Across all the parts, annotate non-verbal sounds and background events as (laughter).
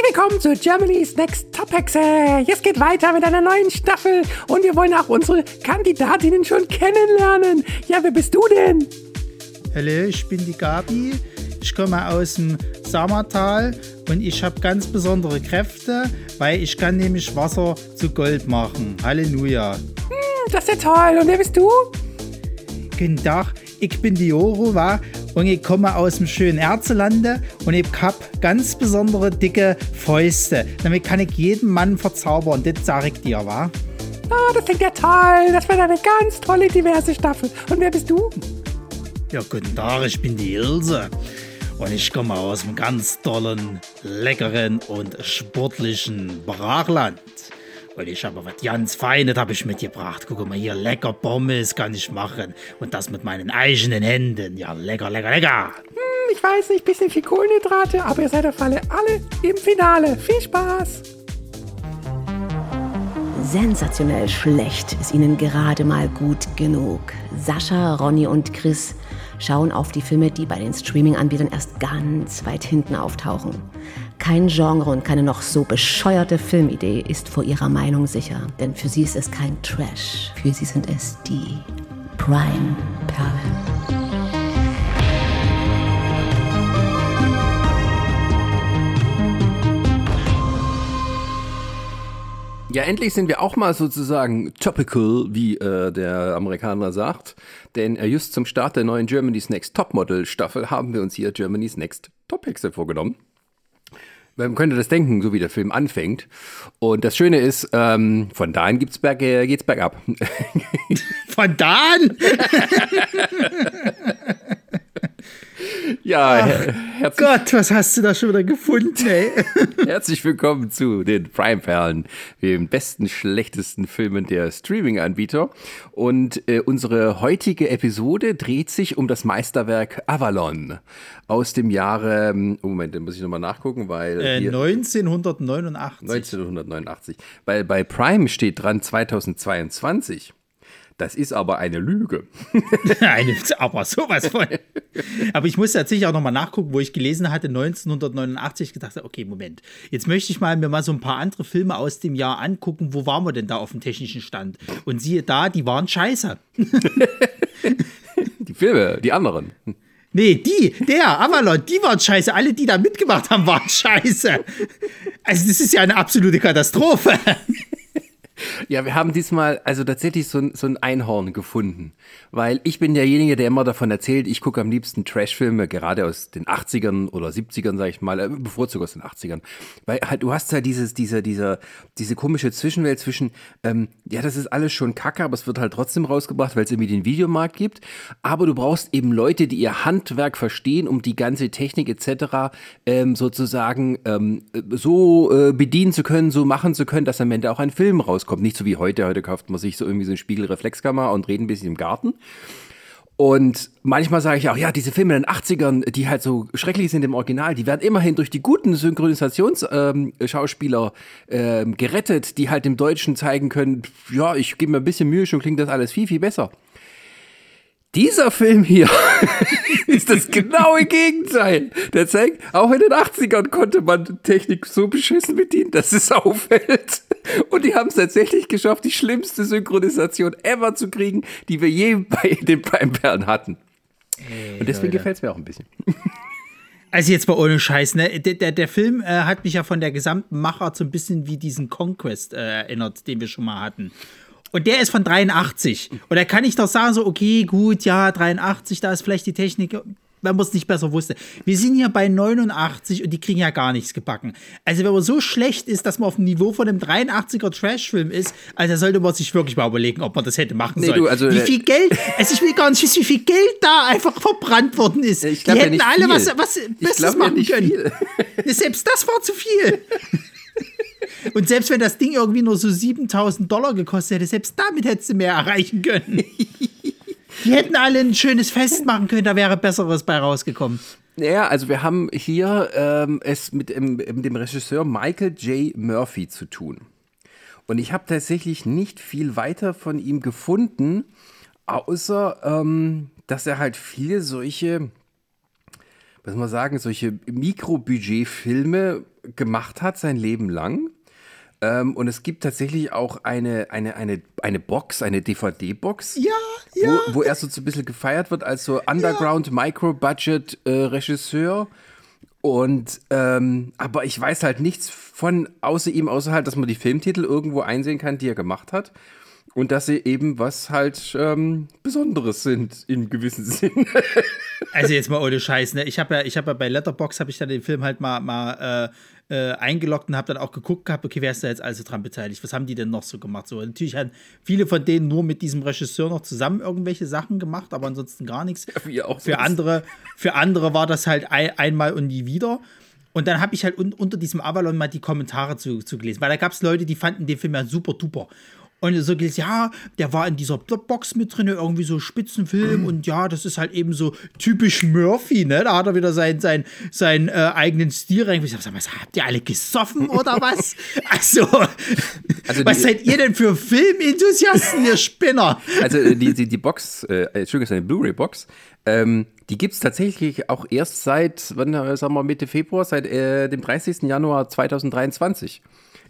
Herzlich willkommen zu Germany's Next Top Hexe. Jetzt geht weiter mit einer neuen Staffel und wir wollen auch unsere Kandidatinnen schon kennenlernen. Ja, wer bist du denn? Hallo, ich bin die Gabi. Ich komme aus dem Sammertal und ich habe ganz besondere Kräfte, weil ich kann nämlich Wasser zu Gold machen. Halleluja. Hm, das ist ja toll. Und wer bist du? Guten Tag, ich bin die Jorova und ich komme aus dem schönen Erzelande und ich habe ganz besondere dicke Fäuste. Damit kann ich jeden Mann verzaubern, das sage ich dir, wa? Ah, das klingt ja toll. Das wird eine ganz tolle, diverse Staffel. Und wer bist du? Ja, guten Tag, ich bin die Ilse. Und ich komme aus einem ganz tollen, leckeren und sportlichen Brachland. Und ich habe was ganz Feines habe ich mitgebracht. Guck mal hier, lecker Pommes kann ich machen. Und das mit meinen eigenen Händen. Ja, lecker, lecker, lecker. Hm, ich weiß nicht, bisschen viel Kohlenhydrate, aber ihr seid auf alle alle im Finale. Viel Spaß! Sensationell schlecht ist ihnen gerade mal gut genug. Sascha, Ronny und Chris schauen auf die Filme, die bei den Streaming-Anbietern erst ganz weit hinten auftauchen. Kein Genre und keine noch so bescheuerte Filmidee ist vor ihrer Meinung sicher, denn für sie ist es kein Trash, für sie sind es die Prime-Perlen. Ja, endlich sind wir auch mal sozusagen topical, wie äh, der Amerikaner sagt. Denn äh, just zum Start der neuen Germany's Next Topmodel Staffel haben wir uns hier Germany's Next Top Hexe vorgenommen. Man könnte das denken, so wie der Film anfängt. Und das Schöne ist, ähm, von da an gibt's berg, äh, geht's bergab. (laughs) von da an? (laughs) Ja, Ach Gott, was hast du da schon wieder gefunden, ey? (laughs) Herzlich willkommen zu den Prime Perlen, den besten, schlechtesten Filmen der Streaming-Anbieter. Und äh, unsere heutige Episode dreht sich um das Meisterwerk Avalon aus dem Jahre, oh Moment, den muss ich nochmal nachgucken, weil. Äh, 1989. 1989. Weil bei Prime steht dran 2022. Das ist aber eine Lüge. (laughs) eine, aber sowas von. Aber ich muss tatsächlich auch nochmal nachgucken, wo ich gelesen hatte, 1989, gedacht habe, okay, Moment. Jetzt möchte ich mal mir mal so ein paar andere Filme aus dem Jahr angucken. Wo waren wir denn da auf dem technischen Stand? Und siehe da, die waren scheiße. die Filme, die anderen. Nee, die, der, Avalon, die waren scheiße. Alle, die da mitgemacht haben, waren scheiße. Also, das ist ja eine absolute Katastrophe. Ja, wir haben diesmal also tatsächlich so ein, so ein Einhorn gefunden. Weil ich bin derjenige, der immer davon erzählt, ich gucke am liebsten Trashfilme, gerade aus den 80ern oder 70ern, sag ich mal, äh, bevorzugt aus den 80ern. Weil halt, du hast ja dieses, diese, diese, diese komische Zwischenwelt zwischen, ähm, ja, das ist alles schon kacke, aber es wird halt trotzdem rausgebracht, weil es irgendwie den Videomarkt gibt. Aber du brauchst eben Leute, die ihr Handwerk verstehen, um die ganze Technik etc. Ähm, sozusagen ähm, so äh, bedienen zu können, so machen zu können, dass am Ende auch ein Film rauskommt. Nicht so wie heute. Heute kauft man sich so irgendwie so eine Spiegelreflexkamera und redet ein bisschen im Garten. Und manchmal sage ich auch, ja, diese Filme in den 80ern, die halt so schrecklich sind im Original, die werden immerhin durch die guten Synchronisationsschauspieler ähm, ähm, gerettet, die halt im Deutschen zeigen können, ja, ich gebe mir ein bisschen Mühe, schon klingt das alles viel, viel besser. Dieser Film hier (laughs) ist das genaue Gegenteil. Der zeigt, auch in den 80ern konnte man Technik so beschissen bedienen, dass es (laughs) auffällt. Und die haben es tatsächlich geschafft, die schlimmste Synchronisation ever zu kriegen, die wir je bei (laughs) den Prime Perlen hatten. Und deswegen gefällt es mir auch ein bisschen. Also jetzt mal ohne Scheiß, ne? Der, der, der Film äh, hat mich ja von der gesamten Machart so ein bisschen wie diesen Conquest äh, erinnert, den wir schon mal hatten. Und der ist von 83. Und da kann ich doch sagen, so, okay, gut, ja, 83, da ist vielleicht die Technik, wenn man es nicht besser wusste. Wir sind hier bei 89 und die kriegen ja gar nichts gebacken. Also, wenn man so schlecht ist, dass man auf dem Niveau von einem 83er Trash-Film ist, also sollte man sich wirklich mal überlegen, ob man das hätte machen nee, sollen. Du, also, wie äh, viel Geld, also ich will gar nicht wissen, wie viel Geld da einfach verbrannt worden ist. Ich die hätten ja alle was, was Besseres machen ja können. (laughs) Selbst das war zu viel. (laughs) Und selbst wenn das Ding irgendwie nur so 7000 Dollar gekostet hätte, selbst damit hättest du mehr erreichen können. (laughs) Die hätten alle ein schönes Fest machen können, da wäre Besseres bei rausgekommen. Ja, also wir haben hier ähm, es mit dem, mit dem Regisseur Michael J. Murphy zu tun. Und ich habe tatsächlich nicht viel weiter von ihm gefunden, außer ähm, dass er halt viele solche, was man sagen, solche Mikrobudget-Filme gemacht hat sein Leben lang. Ähm, und es gibt tatsächlich auch eine, eine, eine, eine Box, eine DVD-Box. Ja, ja. Wo, wo er so ein bisschen gefeiert wird als so Underground Micro-Budget äh, Regisseur. Und ähm, aber ich weiß halt nichts von außer ihm, außer halt, dass man die Filmtitel irgendwo einsehen kann, die er gemacht hat. Und dass sie eben was halt ähm, Besonderes sind, im gewissen (laughs) Sinn. also jetzt mal ohne Scheiß, ne? Ich habe ja, ich habe ja bei Letterbox habe ich dann den Film halt mal, mal äh, äh, eingeloggt und habe dann auch geguckt gehabt, okay, wer ist da jetzt also dran beteiligt? Was haben die denn noch so gemacht? So, natürlich haben viele von denen nur mit diesem Regisseur noch zusammen irgendwelche Sachen gemacht, aber ansonsten gar nichts. Ja, für andere, für andere war das halt ein, einmal und nie wieder. Und dann habe ich halt un unter diesem Avalon mal die Kommentare zu, zu gelesen, weil da gab es Leute, die fanden den Film ja super duper. Und so geht es, ja, der war in dieser Box mit drin, irgendwie so Spitzenfilm. Mhm. Und ja, das ist halt eben so typisch Murphy, ne? Da hat er wieder seinen sein, sein, äh, eigenen Stil rein. Ich sag, was, habt ihr alle gesoffen oder (laughs) was? also, also was seid ihr denn für Filmenthusiasten, ihr Spinner? Also äh, die, die, die Box, äh, Entschuldigung, ist eine Blu-ray-Box. Ähm, die gibt es tatsächlich auch erst seit, wann äh, sagen wir Mitte Februar, seit äh, dem 30. Januar 2023.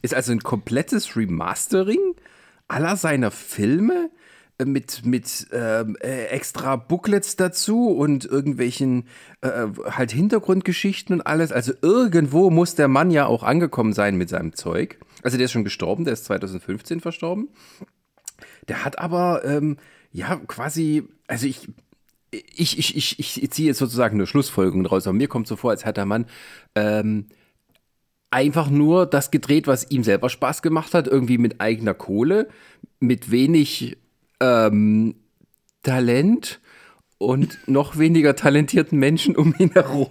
Ist also ein komplettes Remastering aller seiner Filme äh, mit, mit ähm, äh, extra Booklets dazu und irgendwelchen äh, halt Hintergrundgeschichten und alles. Also irgendwo muss der Mann ja auch angekommen sein mit seinem Zeug. Also der ist schon gestorben, der ist 2015 verstorben. Der hat aber ähm, ja quasi, also ich, ich, ich, ich, ich ziehe jetzt sozusagen eine Schlussfolgerung draus, aber mir kommt so vor, als hätte der Mann ähm, einfach nur das gedreht, was ihm selber Spaß gemacht hat, irgendwie mit eigener Kohle, mit wenig ähm, Talent und noch weniger talentierten Menschen um ihn herum.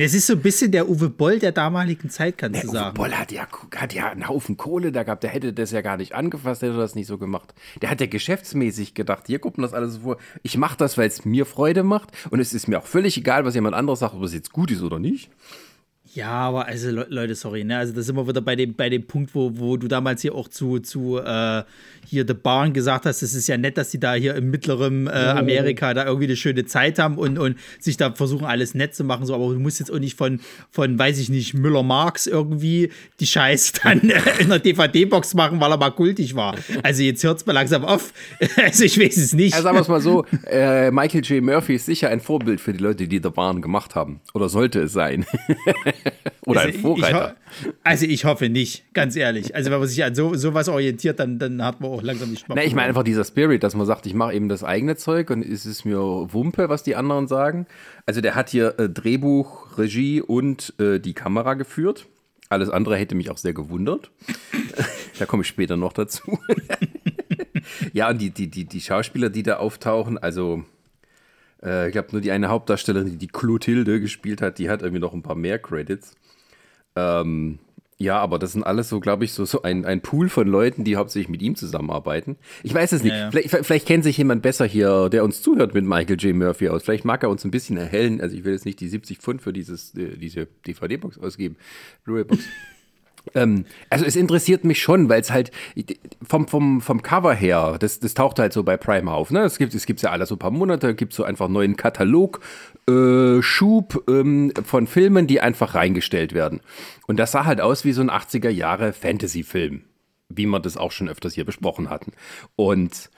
Es ist so ein bisschen der Uwe Boll der damaligen Zeit, kannst der du sagen. Uwe Boll hat ja, hat ja einen Haufen Kohle da gehabt. Der hätte das ja gar nicht angefasst, hätte das nicht so gemacht. Der hat ja geschäftsmäßig gedacht, hier kommt das alles vor. Ich mache das, weil es mir Freude macht. Und es ist mir auch völlig egal, was jemand anderes sagt, ob es jetzt gut ist oder nicht. Ja, aber also Leute, sorry, ne? Also da sind wir wieder bei dem, bei dem Punkt, wo, wo du damals hier auch zu, zu äh, hier The Barn gesagt hast, es ist ja nett, dass die da hier im mittleren äh, Amerika da irgendwie eine schöne Zeit haben und, und sich da versuchen, alles nett zu machen, so, aber du musst jetzt auch nicht von, von weiß ich nicht, Müller-Marx irgendwie die Scheiße (laughs) dann in der DVD-Box machen, weil er mal kultig war. Also jetzt hört es mal langsam auf. (laughs) also ich weiß es nicht. Also sagen wir es mal so, äh, Michael J. Murphy ist sicher ein Vorbild für die Leute, die The Barn gemacht haben. Oder sollte es sein. (laughs) Oder also ein Vorreiter. Ich also ich hoffe nicht, ganz ehrlich. Also wenn man sich an so, sowas orientiert, dann, dann hat man auch langsam nicht Spaß. Ich meine einfach dieser Spirit, dass man sagt, ich mache eben das eigene Zeug und es ist mir Wumpe, was die anderen sagen. Also der hat hier äh, Drehbuch, Regie und äh, die Kamera geführt. Alles andere hätte mich auch sehr gewundert. (laughs) da komme ich später noch dazu. (laughs) ja, und die, die, die, die Schauspieler, die da auftauchen, also äh, ich glaube, nur die eine Hauptdarstellerin, die die Clotilde gespielt hat, die hat irgendwie noch ein paar mehr Credits. Ähm, ja, aber das sind alles so, glaube ich, so, so ein, ein Pool von Leuten, die hauptsächlich mit ihm zusammenarbeiten. Ich weiß es nicht. Ja, ja. Vielleicht, vielleicht kennt sich jemand besser hier, der uns zuhört mit Michael J. Murphy aus. Vielleicht mag er uns ein bisschen erhellen. Also ich will jetzt nicht die 70 Pfund für dieses, äh, diese DVD-Box ausgeben. Blu-ray-Box. (laughs) Ähm, also es interessiert mich schon, weil es halt vom, vom, vom Cover her, das, das taucht halt so bei Prime auf. Ne? Es gibt es gibt's ja alle so ein paar Monate, gibt so einfach neuen Katalog, äh, ähm, von Filmen, die einfach reingestellt werden. Und das sah halt aus wie so ein 80er Jahre Fantasy-Film, wie wir das auch schon öfters hier besprochen hatten. Und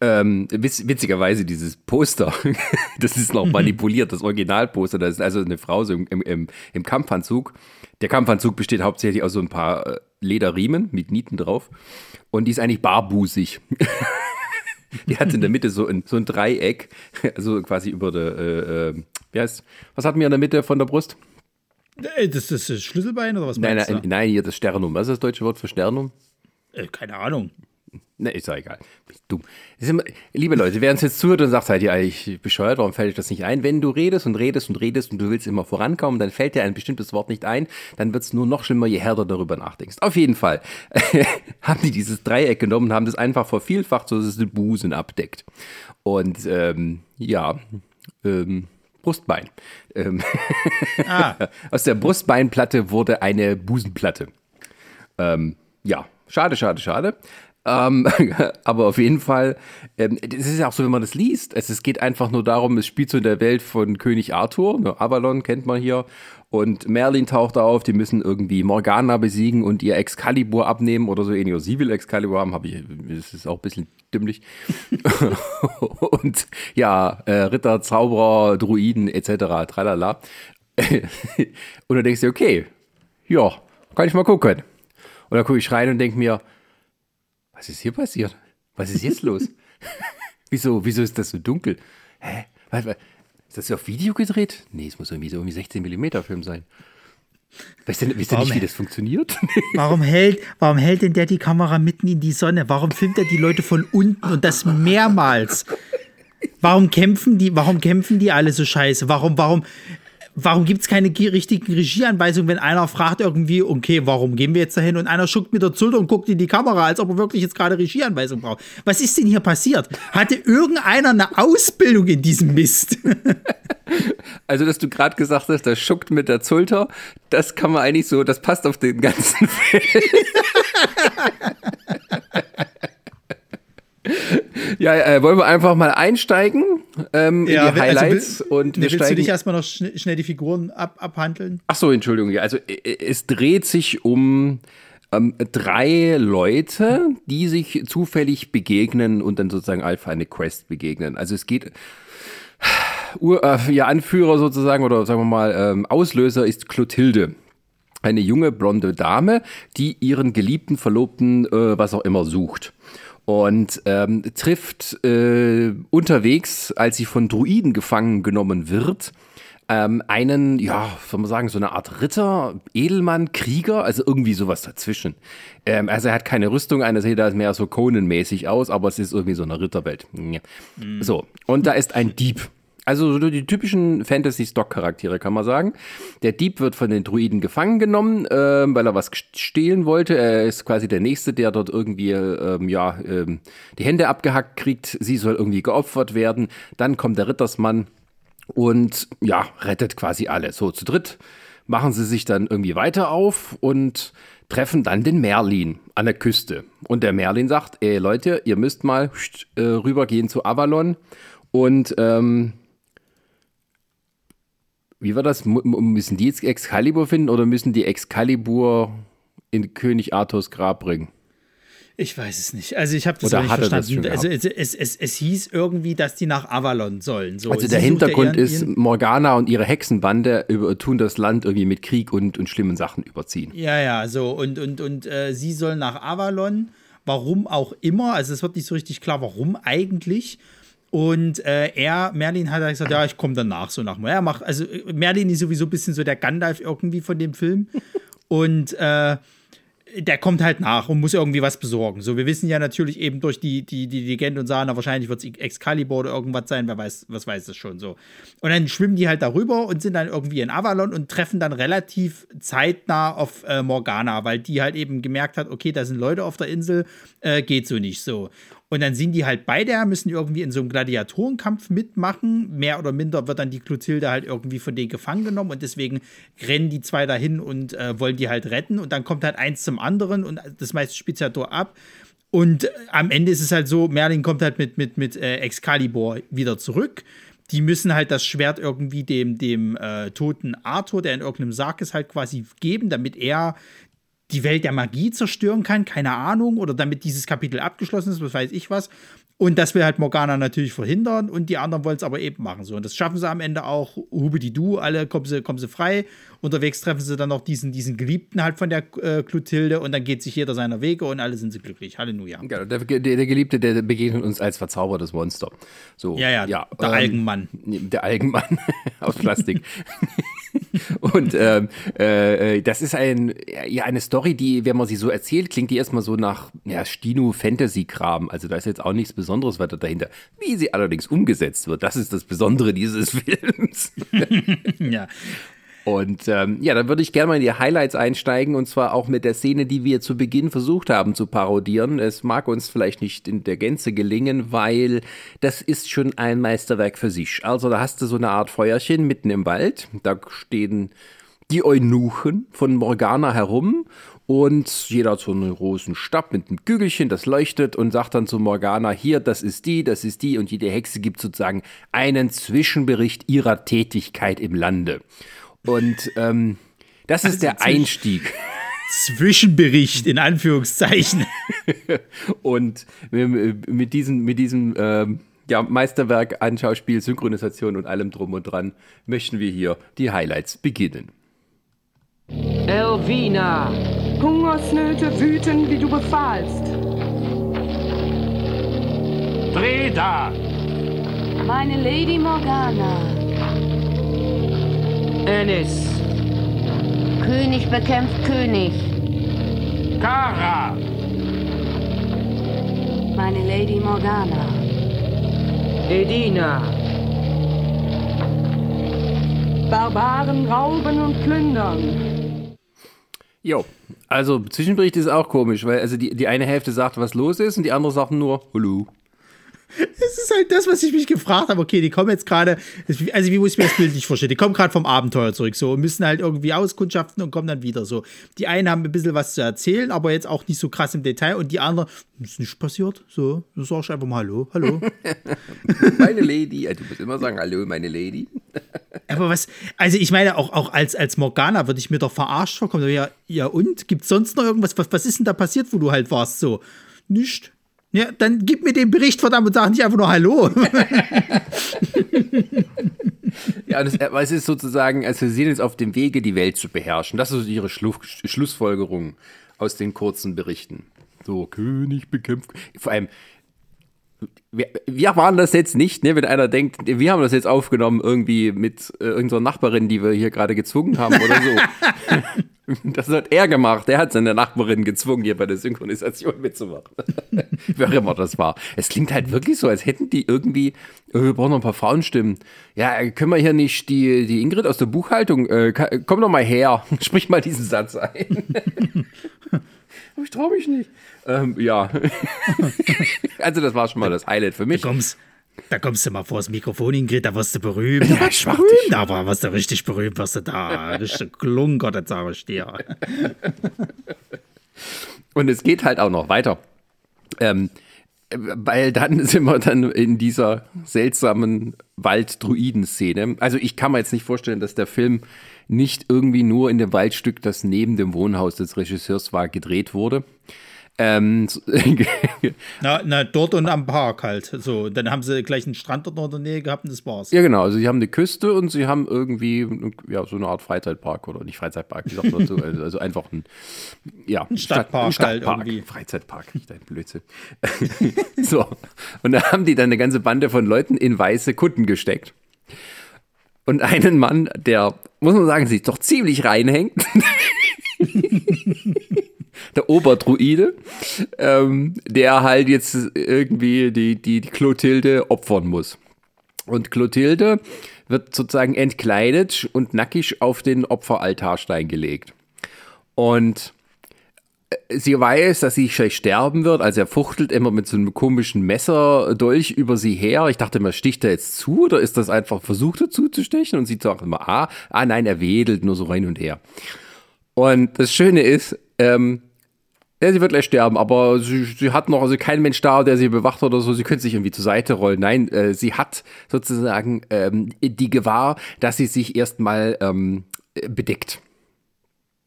ähm, witz, witzigerweise dieses Poster, (laughs) das ist noch manipuliert, das Originalposter, das ist also eine Frau so im, im, im Kampfanzug. Der Kampfanzug besteht hauptsächlich aus so ein paar äh, Lederriemen mit Nieten drauf und die ist eigentlich barbusig. (laughs) die hat in der Mitte so ein, so ein Dreieck, (laughs) also quasi über der, äh, äh, wie heißt, was hatten wir in der Mitte von der Brust? Äh, das ist das Schlüsselbein oder was nein, nein, nein, hier das Sternum. Was ist das deutsche Wort für Sternum? Äh, keine Ahnung. Ne, ist ja egal. Dumm. Immer, liebe Leute, wer uns jetzt zuhört und sagt, seid ihr eigentlich bescheuert, warum fällt euch das nicht ein? Wenn du redest und redest und redest und du willst immer vorankommen, dann fällt dir ein bestimmtes Wort nicht ein, dann wird es nur noch schlimmer, je härter darüber nachdenkst. Auf jeden Fall (laughs) haben die dieses Dreieck genommen und haben das einfach vervielfacht, so dass es den Busen abdeckt. Und ähm, ja, ähm, Brustbein. Ähm ah. (laughs) Aus der Brustbeinplatte wurde eine Busenplatte. Ähm, ja, schade, schade, schade. Ähm, (laughs) aber auf jeden Fall, ähm, das ist ja auch so, wenn man das liest. Es, es geht einfach nur darum, es spielt so in der Welt von König Arthur. Ne, Avalon kennt man hier. Und Merlin taucht auf, die müssen irgendwie Morgana besiegen und ihr Excalibur abnehmen oder so ähnlich. Sie will Excalibur haben, habe ich, das ist auch ein bisschen dümmlich. (laughs) und ja, äh, Ritter, Zauberer, Druiden etc. Tralala. (laughs) und dann denkst du, okay, ja, kann ich mal gucken. Und dann gucke ich rein und denke mir, was ist hier passiert? Was ist jetzt los? (laughs) wieso, wieso ist das so dunkel? Hä? Ist das auf Video gedreht? Nee, es muss irgendwie so irgendwie 16 mm Film sein. Weißt du, weißt du nicht, wie das funktioniert? (laughs) warum, hält, warum hält denn der die Kamera mitten in die Sonne? Warum filmt er die Leute von unten und das mehrmals? Warum kämpfen die, warum kämpfen die alle so scheiße? Warum, warum, warum gibt es keine richtigen Regieanweisungen, wenn einer fragt irgendwie, okay, warum gehen wir jetzt dahin? Und einer schuckt mit der Schulter und guckt in die Kamera, als ob er wirklich jetzt gerade Regieanweisungen braucht. Was ist denn hier passiert? Hatte irgendeiner eine Ausbildung in diesem Mist? (laughs) Also, dass du gerade gesagt hast, der schuckt mit der Schulter, das kann man eigentlich so, das passt auf den ganzen (laughs) Film. (laughs) Ja, äh, wollen wir einfach mal einsteigen ähm, ja, in die also Highlights also und wir willst steigen. du dich erstmal noch schn schnell die Figuren ab abhandeln? Ach so, Entschuldigung. Also es dreht sich um ähm, drei Leute, die sich zufällig begegnen und dann sozusagen Alpha eine Quest begegnen. Also es geht Ur, äh, ihr Anführer sozusagen oder sagen wir mal ähm, Auslöser ist Clotilde eine junge blonde Dame, die ihren geliebten Verlobten äh, was auch immer sucht und ähm, trifft äh, unterwegs, als sie von Druiden gefangen genommen wird, ähm, einen, ja, soll man sagen, so eine Art Ritter, Edelmann, Krieger, also irgendwie sowas dazwischen. Ähm, also er hat keine Rüstung an, er sieht da mehr so Conan-mäßig aus, aber es ist irgendwie so eine Ritterwelt. Mhm. So, und da ist ein Dieb. Also so die typischen Fantasy-Stock-Charaktere, kann man sagen. Der Dieb wird von den Druiden gefangen genommen, äh, weil er was stehlen wollte. Er ist quasi der Nächste, der dort irgendwie ähm, ja, ähm, die Hände abgehackt kriegt. Sie soll irgendwie geopfert werden. Dann kommt der Rittersmann und ja, rettet quasi alle. So zu dritt machen sie sich dann irgendwie weiter auf und treffen dann den Merlin an der Küste. Und der Merlin sagt, ey Leute, ihr müsst mal äh, rübergehen zu Avalon und ähm, wie war das? Müssen die jetzt Excalibur finden oder müssen die Excalibur in König Arthurs Grab bringen? Ich weiß es nicht. Also ich habe das Oder nicht verstanden. also es, es, es, es, hieß irgendwie, dass die nach Avalon sollen. So, also der Hintergrund ist, Morgana und ihre Hexenbande über, tun das Land irgendwie mit Krieg und, und schlimmen Sachen überziehen. Ja, ja, so. Und, und, und äh, sie sollen nach Avalon. Warum auch immer. Also es wird nicht so richtig klar, warum eigentlich. Und äh, er, Merlin hat gesagt, ja, ich komme danach so nach. Er macht, also Merlin ist sowieso ein bisschen so der Gandalf irgendwie von dem Film. (laughs) Und äh, der kommt halt nach und muss irgendwie was besorgen. So, wir wissen ja natürlich eben durch die, die, die Legende und sagen, na, wahrscheinlich wird es Excalibur oder irgendwas sein, wer weiß, was weiß das schon so. Und dann schwimmen die halt darüber und sind dann irgendwie in Avalon und treffen dann relativ zeitnah auf äh, Morgana, weil die halt eben gemerkt hat, okay, da sind Leute auf der Insel, äh, geht so nicht so. Und dann sind die halt bei der, müssen irgendwie in so einem Gladiatorenkampf mitmachen. Mehr oder minder wird dann die Clotilde halt irgendwie von denen gefangen genommen und deswegen rennen die zwei dahin und äh, wollen die halt retten. Und dann kommt halt eins zum anderen und das meiste durch ab. Und äh, am Ende ist es halt so, Merlin kommt halt mit, mit, mit äh, Excalibur wieder zurück. Die müssen halt das Schwert irgendwie dem, dem äh, toten Arthur, der in irgendeinem Sarg ist, halt quasi geben, damit er die Welt der Magie zerstören kann, keine Ahnung, oder damit dieses Kapitel abgeschlossen ist, was weiß ich was. Und das will halt Morgana natürlich verhindern und die anderen wollen es aber eben machen. So. Und das schaffen sie am Ende auch. Hubidi-Du, alle kommen sie, kommen sie frei. Unterwegs treffen sie dann noch diesen, diesen Geliebten halt von der äh, Clotilde und dann geht sich jeder seiner Wege und alle sind sie glücklich. Halleluja. Genau, der, der, der Geliebte, der begegnet uns als verzaubertes Monster. So, ja, ja, ja der ähm, Algenmann. Der Algenmann (laughs) aus Plastik. (laughs) und ähm, äh, das ist ein, ja, eine Story, die, wenn man sie so erzählt, klingt die erstmal so nach ja, Stino-Fantasy-Kram. Also da ist jetzt auch nichts Besonderes weiter dahinter. Wie sie allerdings umgesetzt wird, das ist das Besondere dieses (laughs) Films. (laughs) ja. Und ähm, ja, dann würde ich gerne mal in die Highlights einsteigen und zwar auch mit der Szene, die wir zu Beginn versucht haben zu parodieren. Es mag uns vielleicht nicht in der Gänze gelingen, weil das ist schon ein Meisterwerk für sich. Also da hast du so eine Art Feuerchen mitten im Wald, da stehen die Eunuchen von Morgana herum und jeder hat so einen großen Stab mit einem Kügelchen, das leuchtet und sagt dann zu Morgana, hier, das ist die, das ist die und jede Hexe gibt sozusagen einen Zwischenbericht ihrer Tätigkeit im Lande. Und ähm, das ist also der Einstieg. Zwischenbericht in Anführungszeichen. (laughs) und mit diesem, mit diesem ähm, ja, Meisterwerk an Schauspiel, Synchronisation und allem drum und dran möchten wir hier die Highlights beginnen. Elvina! Hungersnöte wüten, wie du befahlst. Breda! Meine Lady Morgana. Ennis. König bekämpft König. Kara! Meine Lady Morgana. Edina. Barbaren rauben und plündern. Jo, also Zwischenbericht ist auch komisch, weil also die, die eine Hälfte sagt, was los ist und die andere sagt nur Hallo. Es ist halt das, was ich mich gefragt habe. Okay, die kommen jetzt gerade, also wie muss ich mir das Bild nicht vorstellen? Die kommen gerade vom Abenteuer zurück so und müssen halt irgendwie auskundschaften und kommen dann wieder so. Die einen haben ein bisschen was zu erzählen, aber jetzt auch nicht so krass im Detail und die anderen, ist nicht passiert. So, du sagst einfach mal Hallo, hallo. (laughs) meine Lady, du musst immer sagen Hallo, meine Lady. (laughs) aber was, also ich meine, auch, auch als, als Morgana würde ich mir doch verarscht vorkommen. Ja, ja und? Gibt es sonst noch irgendwas? Was, was ist denn da passiert, wo du halt warst so? Nicht. Ja, dann gib mir den Bericht, verdammt, und sag nicht einfach nur Hallo. (laughs) ja, das, es ist sozusagen, also sie sind jetzt auf dem Wege, die Welt zu beherrschen. Das ist ihre Schlu Schlussfolgerung aus den kurzen Berichten. So, König bekämpft. Vor allem, wir, wir waren das jetzt nicht, ne, wenn einer denkt, wir haben das jetzt aufgenommen irgendwie mit äh, irgendeiner Nachbarin, die wir hier gerade gezwungen haben oder so. (laughs) (laughs) Das hat er gemacht. Er hat seine Nachbarin gezwungen, hier bei der Synchronisation mitzumachen. (laughs) Wer immer das war. Es klingt halt wirklich so, als hätten die irgendwie, oh, wir brauchen noch ein paar Frauenstimmen. Ja, können wir hier nicht die, die Ingrid aus der Buchhaltung, äh, komm doch mal her, (laughs) sprich mal diesen Satz ein. ich traue mich nicht. Ähm, ja. also das war schon mal das Highlight für mich. Du kommst, da kommst du mal vor das Mikrofon, Ingrid, da wirst du berühmt. Ja, ich berühmt, aber wirst du richtig berühmt, wirst du da. Richtig klunkert, das sage ich dir. Und es geht halt auch noch weiter. Ähm, weil dann (laughs) sind wir dann in dieser seltsamen Wald-Druiden-Szene. Also ich kann mir jetzt nicht vorstellen, dass der Film nicht irgendwie nur in dem Waldstück, das neben dem Wohnhaus des Regisseurs war, gedreht wurde. Ähm, (laughs) na, na, dort und am Park halt. So, dann haben sie gleich einen Strand dort in der Nähe gehabt und das war's. Ja, genau. Also sie haben eine Küste und sie haben irgendwie ja, so eine Art Freizeitpark oder nicht Freizeitpark, wie sagt man so? Also, also einfach ein, ja, ein Stadtpark, Stadt, ein Stadtpark halt irgendwie. Freizeitpark, nicht ein Blödsinn. (laughs) so. Und da haben die dann eine ganze Bande von Leuten in weiße Kutten gesteckt. Und einen Mann, der, muss man sagen, sich doch ziemlich reinhängt (laughs) der Oberdruide, ähm, der halt jetzt irgendwie die, die, die Clotilde opfern muss. Und Clotilde wird sozusagen entkleidet und nackig auf den Opferaltarstein gelegt. Und äh, sie weiß, dass sie gleich sterben wird, also er fuchtelt immer mit so einem komischen Messerdolch über sie her. Ich dachte immer, sticht er jetzt zu oder ist das einfach versucht dazu zu stechen? Und sie sagt immer, ah, ah nein, er wedelt nur so rein und her. Und das Schöne ist, ähm, ja, sie wird gleich sterben, aber sie, sie hat noch, also kein Mensch da, der sie bewacht oder so, sie könnte sich irgendwie zur Seite rollen. Nein, äh, sie hat sozusagen ähm, die Gewahr, dass sie sich erstmal ähm, bedeckt.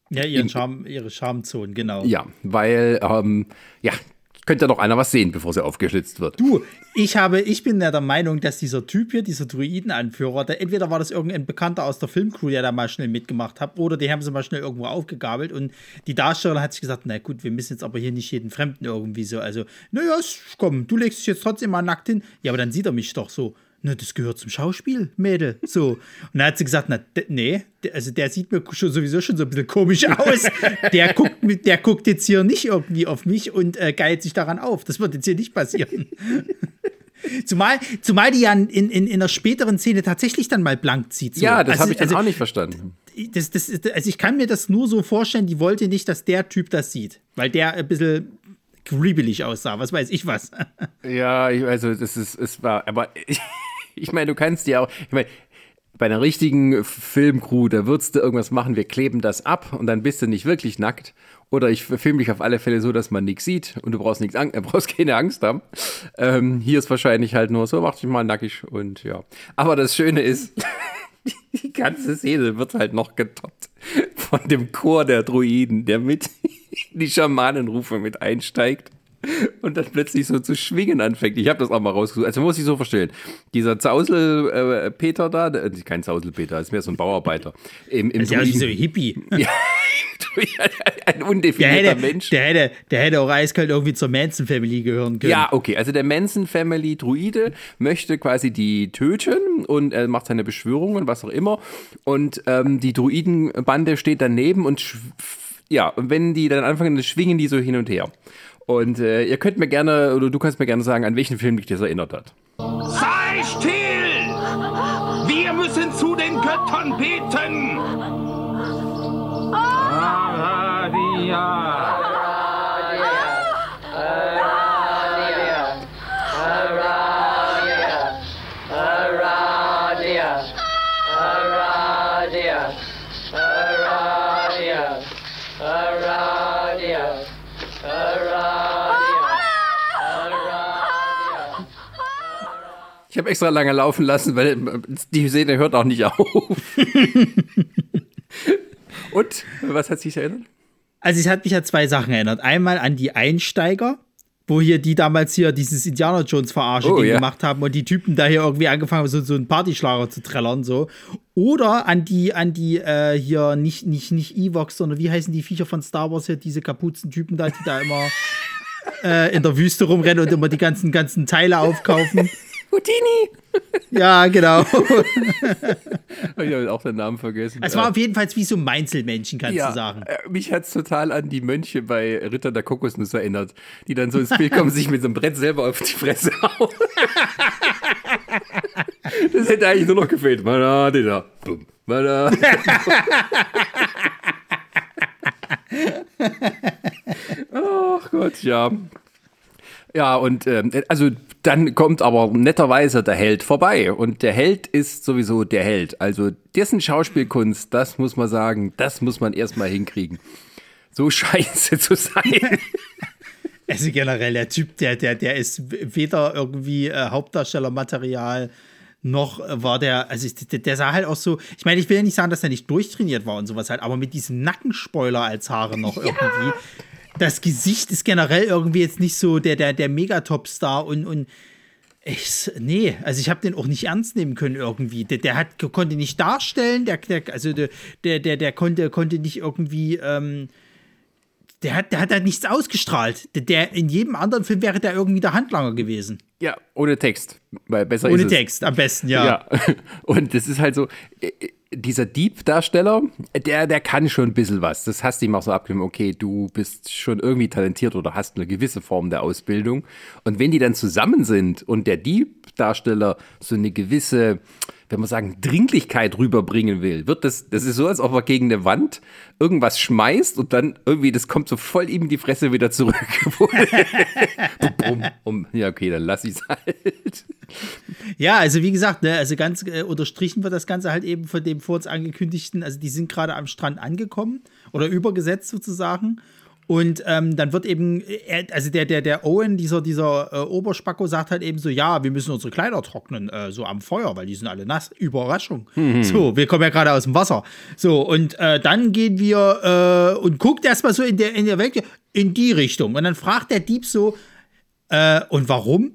Ja, ihren Charme, ihre Schamzonen, genau. Ja, weil, ähm, ja, könnte ja noch einer was sehen, bevor sie aufgeschlitzt wird. Du, ich habe, ich bin ja der Meinung, dass dieser Typ hier, dieser Druidenanführer, der, entweder war das irgendein Bekannter aus der Filmcrew, der da mal schnell mitgemacht hat, oder die haben sie mal schnell irgendwo aufgegabelt und die Darstellerin hat sich gesagt, na gut, wir müssen jetzt aber hier nicht jeden Fremden irgendwie so, also, naja, komm, du legst dich jetzt trotzdem mal nackt hin. Ja, aber dann sieht er mich doch so na, das gehört zum Schauspiel, Mädel. So. Und dann hat sie gesagt, na, nee, also der sieht mir schon sowieso schon so ein bisschen komisch (laughs) aus. der, guckt, der guckt jetzt hier nicht irgendwie auf mich und äh, geilt sich daran auf. Das wird jetzt hier nicht passieren. (laughs) Zumal, zumal die ja in, in, in einer späteren Szene tatsächlich dann mal blank zieht. So. Ja, das also, habe ich dann also, auch nicht verstanden. Das, das, also ich kann mir das nur so vorstellen, die wollte nicht, dass der Typ das sieht. Weil der ein bisschen creepily aussah, was weiß ich was. ja, ich, also das ist, es war, aber ich, ich meine, du kannst ja auch, ich meine, bei einer richtigen Filmcrew, da würdest du irgendwas machen, wir kleben das ab und dann bist du nicht wirklich nackt. Oder ich filme dich auf alle Fälle so, dass man nichts sieht und du brauchst nichts, äh, (laughs) brauchst keine Angst haben. Ähm, hier ist wahrscheinlich halt nur so, mach dich mal nackig und ja. Aber das Schöne ist, (laughs) die ganze Szene wird halt noch getoppt von dem Chor der Druiden, der mit (laughs) die Schamanenrufe mit einsteigt und dann plötzlich so zu schwingen anfängt. Ich habe das auch mal rausgesucht. Also muss ich so verstehen. Dieser Zausel-Peter äh, da, äh, kein Zausel-Peter, ist mehr so ein Bauarbeiter. Im, im das ist ja so ein Hippie. (laughs) Ja, ein undefinierter der hätte, Mensch. Der hätte, der hätte auch eiskalt irgendwie zur Manson Family gehören können. Ja, okay. Also der Manson Family Druide möchte quasi die töten und er macht seine Beschwörungen, was auch immer. Und ähm, die Druidenbande steht daneben und ja, und wenn die dann anfangen, dann schwingen die so hin und her. Und äh, ihr könnt mir gerne, oder du kannst mir gerne sagen, an welchen Film dich das erinnert hat. Sei still! Wir müssen zu den Göttern beten! Aradia! Ich habe extra lange laufen lassen, weil die Szene hört auch nicht auf. (laughs) Und was hat sich erinnert? Also es hat mich an zwei Sachen erinnert. Einmal an die Einsteiger, wo hier die damals hier dieses Indiana Jones Verarsche oh, ja. gemacht haben und die Typen da hier irgendwie angefangen haben, so, so einen Partyschlager zu trällern, so. Oder an die, an die, äh, hier, nicht, nicht, nicht Evox, sondern wie heißen die Viecher von Star Wars hier, diese Kapuzentypen da, die da immer (laughs) äh, in der Wüste rumrennen und immer die ganzen, ganzen Teile aufkaufen. Houdini! (laughs) Ja, genau. (laughs) ich habe auch den Namen vergessen. Es war auf jeden Fall wie so Meinzelmännchen, kannst ja, du sagen. Äh, mich hat es total an die Mönche bei Ritter der Kokosnuss erinnert, die dann so ins Bild kommen, sich mit so einem Brett selber auf die Fresse hauen. (laughs) das hätte eigentlich nur noch gefehlt. Mana, da. Bum. Mana. Ach Gott, ja. Ja, und ähm, also dann kommt aber netterweise der Held vorbei. Und der Held ist sowieso der Held. Also dessen Schauspielkunst, das muss man sagen, das muss man erstmal hinkriegen. So (laughs) scheiße zu sein. (laughs) Also generell, der Typ, der, der, der ist weder irgendwie äh, Hauptdarstellermaterial noch war der, also der, der, sah halt auch so, ich meine, ich will ja nicht sagen, dass er nicht durchtrainiert war und sowas halt, aber mit diesem Nackenspoiler als Haare noch ja. irgendwie das Gesicht ist generell irgendwie jetzt nicht so der, der, der Megatop-Star und, und ich, nee, also ich habe den auch nicht ernst nehmen können irgendwie. Der, der hat, konnte nicht darstellen, der, der, also der, der, der konnte, konnte nicht irgendwie, ähm, der hat, der hat halt nichts ausgestrahlt. Der, der, in jedem anderen Film wäre der irgendwie der Handlanger gewesen. Ja, ohne Text. Weil besser ohne Text, am besten, ja. Ja. (laughs) Und das ist halt so, dieser Dieb-Darsteller, der, der kann schon ein bisschen was. Das hast du ihm auch so abgenommen, okay, du bist schon irgendwie talentiert oder hast eine gewisse Form der Ausbildung. Und wenn die dann zusammen sind und der Dieb-Darsteller so eine gewisse, wenn man sagen, Dringlichkeit rüberbringen will, wird das, das ist so, als ob er gegen eine Wand irgendwas schmeißt und dann irgendwie, das kommt so voll ihm die Fresse wieder zurück. (laughs) (laughs) ja, okay, dann lass ich es halt. Ja, also wie gesagt, ne, also ganz äh, unterstrichen wird das Ganze halt eben von dem vor uns angekündigten, also die sind gerade am Strand angekommen oder übergesetzt sozusagen. Und ähm, dann wird eben, also der, der, der Owen, dieser, dieser äh, Oberspacko, sagt halt eben so: Ja, wir müssen unsere Kleider trocknen, äh, so am Feuer, weil die sind alle nass. Überraschung. Mhm. So, wir kommen ja gerade aus dem Wasser. So, und äh, dann gehen wir äh, und guckt erstmal so in der, in der Welt, in die Richtung. Und dann fragt der Dieb so: äh, Und warum?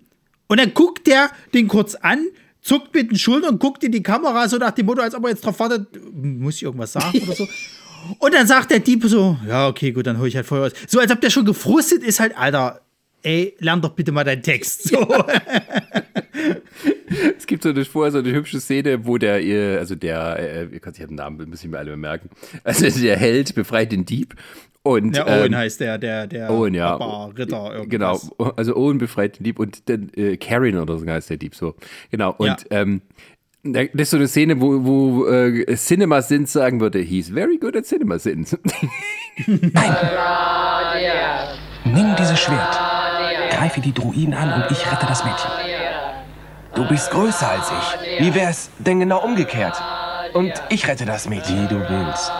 Und dann guckt der den kurz an, zuckt mit den Schultern und guckt in die Kamera, so nach dem Motto, als ob er jetzt drauf wartet, muss ich irgendwas sagen oder so. (laughs) Und dann sagt der Dieb so, ja, okay, gut, dann hol ich halt Feuer aus. So, als ob der schon gefrustet ist, halt, Alter, ey, lern doch bitte mal deinen Text. So. (laughs) es gibt so eine, vorher so eine hübsche Szene, wo der, also der, äh, ihr könnt sich den Namen, müssen wir alle merken. Also der Held befreit den Dieb und, der Owen ähm, heißt der, der, der Owen, ja. Ritter. Irgendwas. Genau, also Owen befreit den Dieb und dann äh, Karen oder so heißt der Dieb so. Genau, und ja. ähm, das ist so eine Szene, wo, wo äh, Cinema Sins sagen würde, he's very good at Cinema Sins. (laughs) Nein! Nimm dieses Schwert, greife die Druiden an und ich rette das Mädchen. Du bist größer als ich. Wie wär's denn genau umgekehrt? Und ich rette das Mädchen. Wie du willst.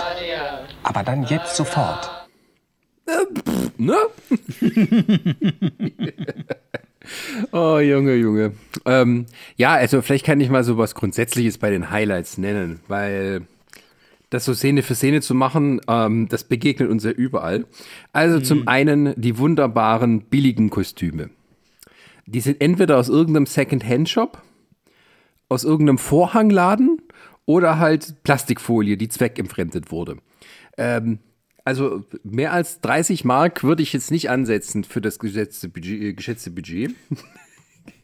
Aber dann jetzt sofort. Ne? (laughs) oh, Junge, Junge. Ähm, ja, also vielleicht kann ich mal so was Grundsätzliches bei den Highlights nennen, weil das so Szene für Szene zu machen, ähm, das begegnet uns ja überall. Also mhm. zum einen die wunderbaren billigen Kostüme. Die sind entweder aus irgendeinem Second-Hand-Shop, aus irgendeinem Vorhangladen oder halt Plastikfolie, die zweckentfremdet wurde. Ähm, also mehr als 30 Mark würde ich jetzt nicht ansetzen für das geschätzte Budget. Äh, geschätzte Budget.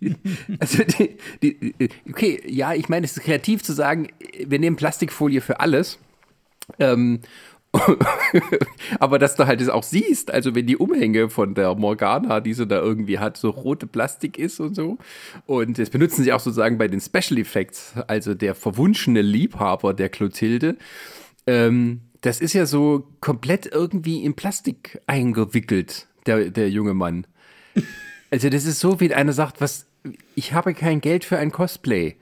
(laughs) also die, die, okay, ja, ich meine, es ist kreativ zu sagen, wir nehmen Plastikfolie für alles. Ähm, (laughs) aber dass du halt es auch siehst, also wenn die Umhänge von der Morgana, die sie da irgendwie hat, so rote Plastik ist und so. Und das benutzen sie auch sozusagen bei den Special Effects, also der verwunschene Liebhaber der Clotilde. Ähm, das ist ja so komplett irgendwie in Plastik eingewickelt, der, der junge Mann. Also das ist so, wie einer sagt, was, ich habe kein Geld für ein Cosplay,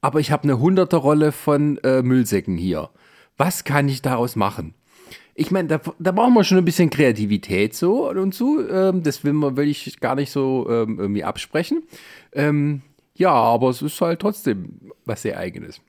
aber ich habe eine hunderte Rolle von äh, Müllsäcken hier. Was kann ich daraus machen? Ich meine, da, da brauchen wir schon ein bisschen Kreativität so und so. Ähm, das will, man, will ich gar nicht so ähm, irgendwie absprechen. Ähm, ja, aber es ist halt trotzdem was sehr eigenes.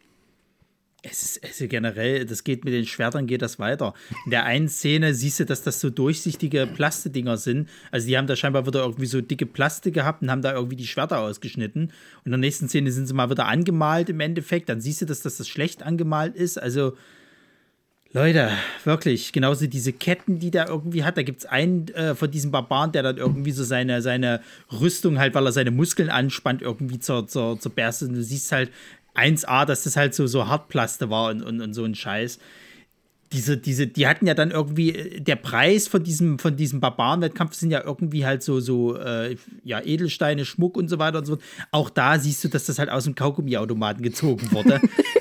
Es ist, es generell, das geht mit den Schwertern, geht das weiter. In der einen Szene siehst du, dass das so durchsichtige Plastedinger sind. Also die haben da scheinbar wieder irgendwie so dicke Plastik gehabt und haben da irgendwie die Schwerter ausgeschnitten. Und in der nächsten Szene sind sie mal wieder angemalt im Endeffekt. Dann siehst du, dass das, das schlecht angemalt ist. Also Leute, wirklich, genauso diese Ketten, die der irgendwie hat. Da gibt es einen äh, von diesen Barbaren, der dann irgendwie so seine, seine Rüstung halt, weil er seine Muskeln anspannt, irgendwie zur, zur, zur Berste. Und du siehst halt, 1A, dass das halt so, so Hartplaste war und, und, und so ein Scheiß. Diese, diese, die hatten ja dann irgendwie, äh, der Preis von diesem, von diesem Barbarenwettkampf sind ja irgendwie halt so, so, äh, ja, Edelsteine, Schmuck und so weiter und so fort. Auch da siehst du, dass das halt aus dem Kaugummiautomaten gezogen wurde. (laughs)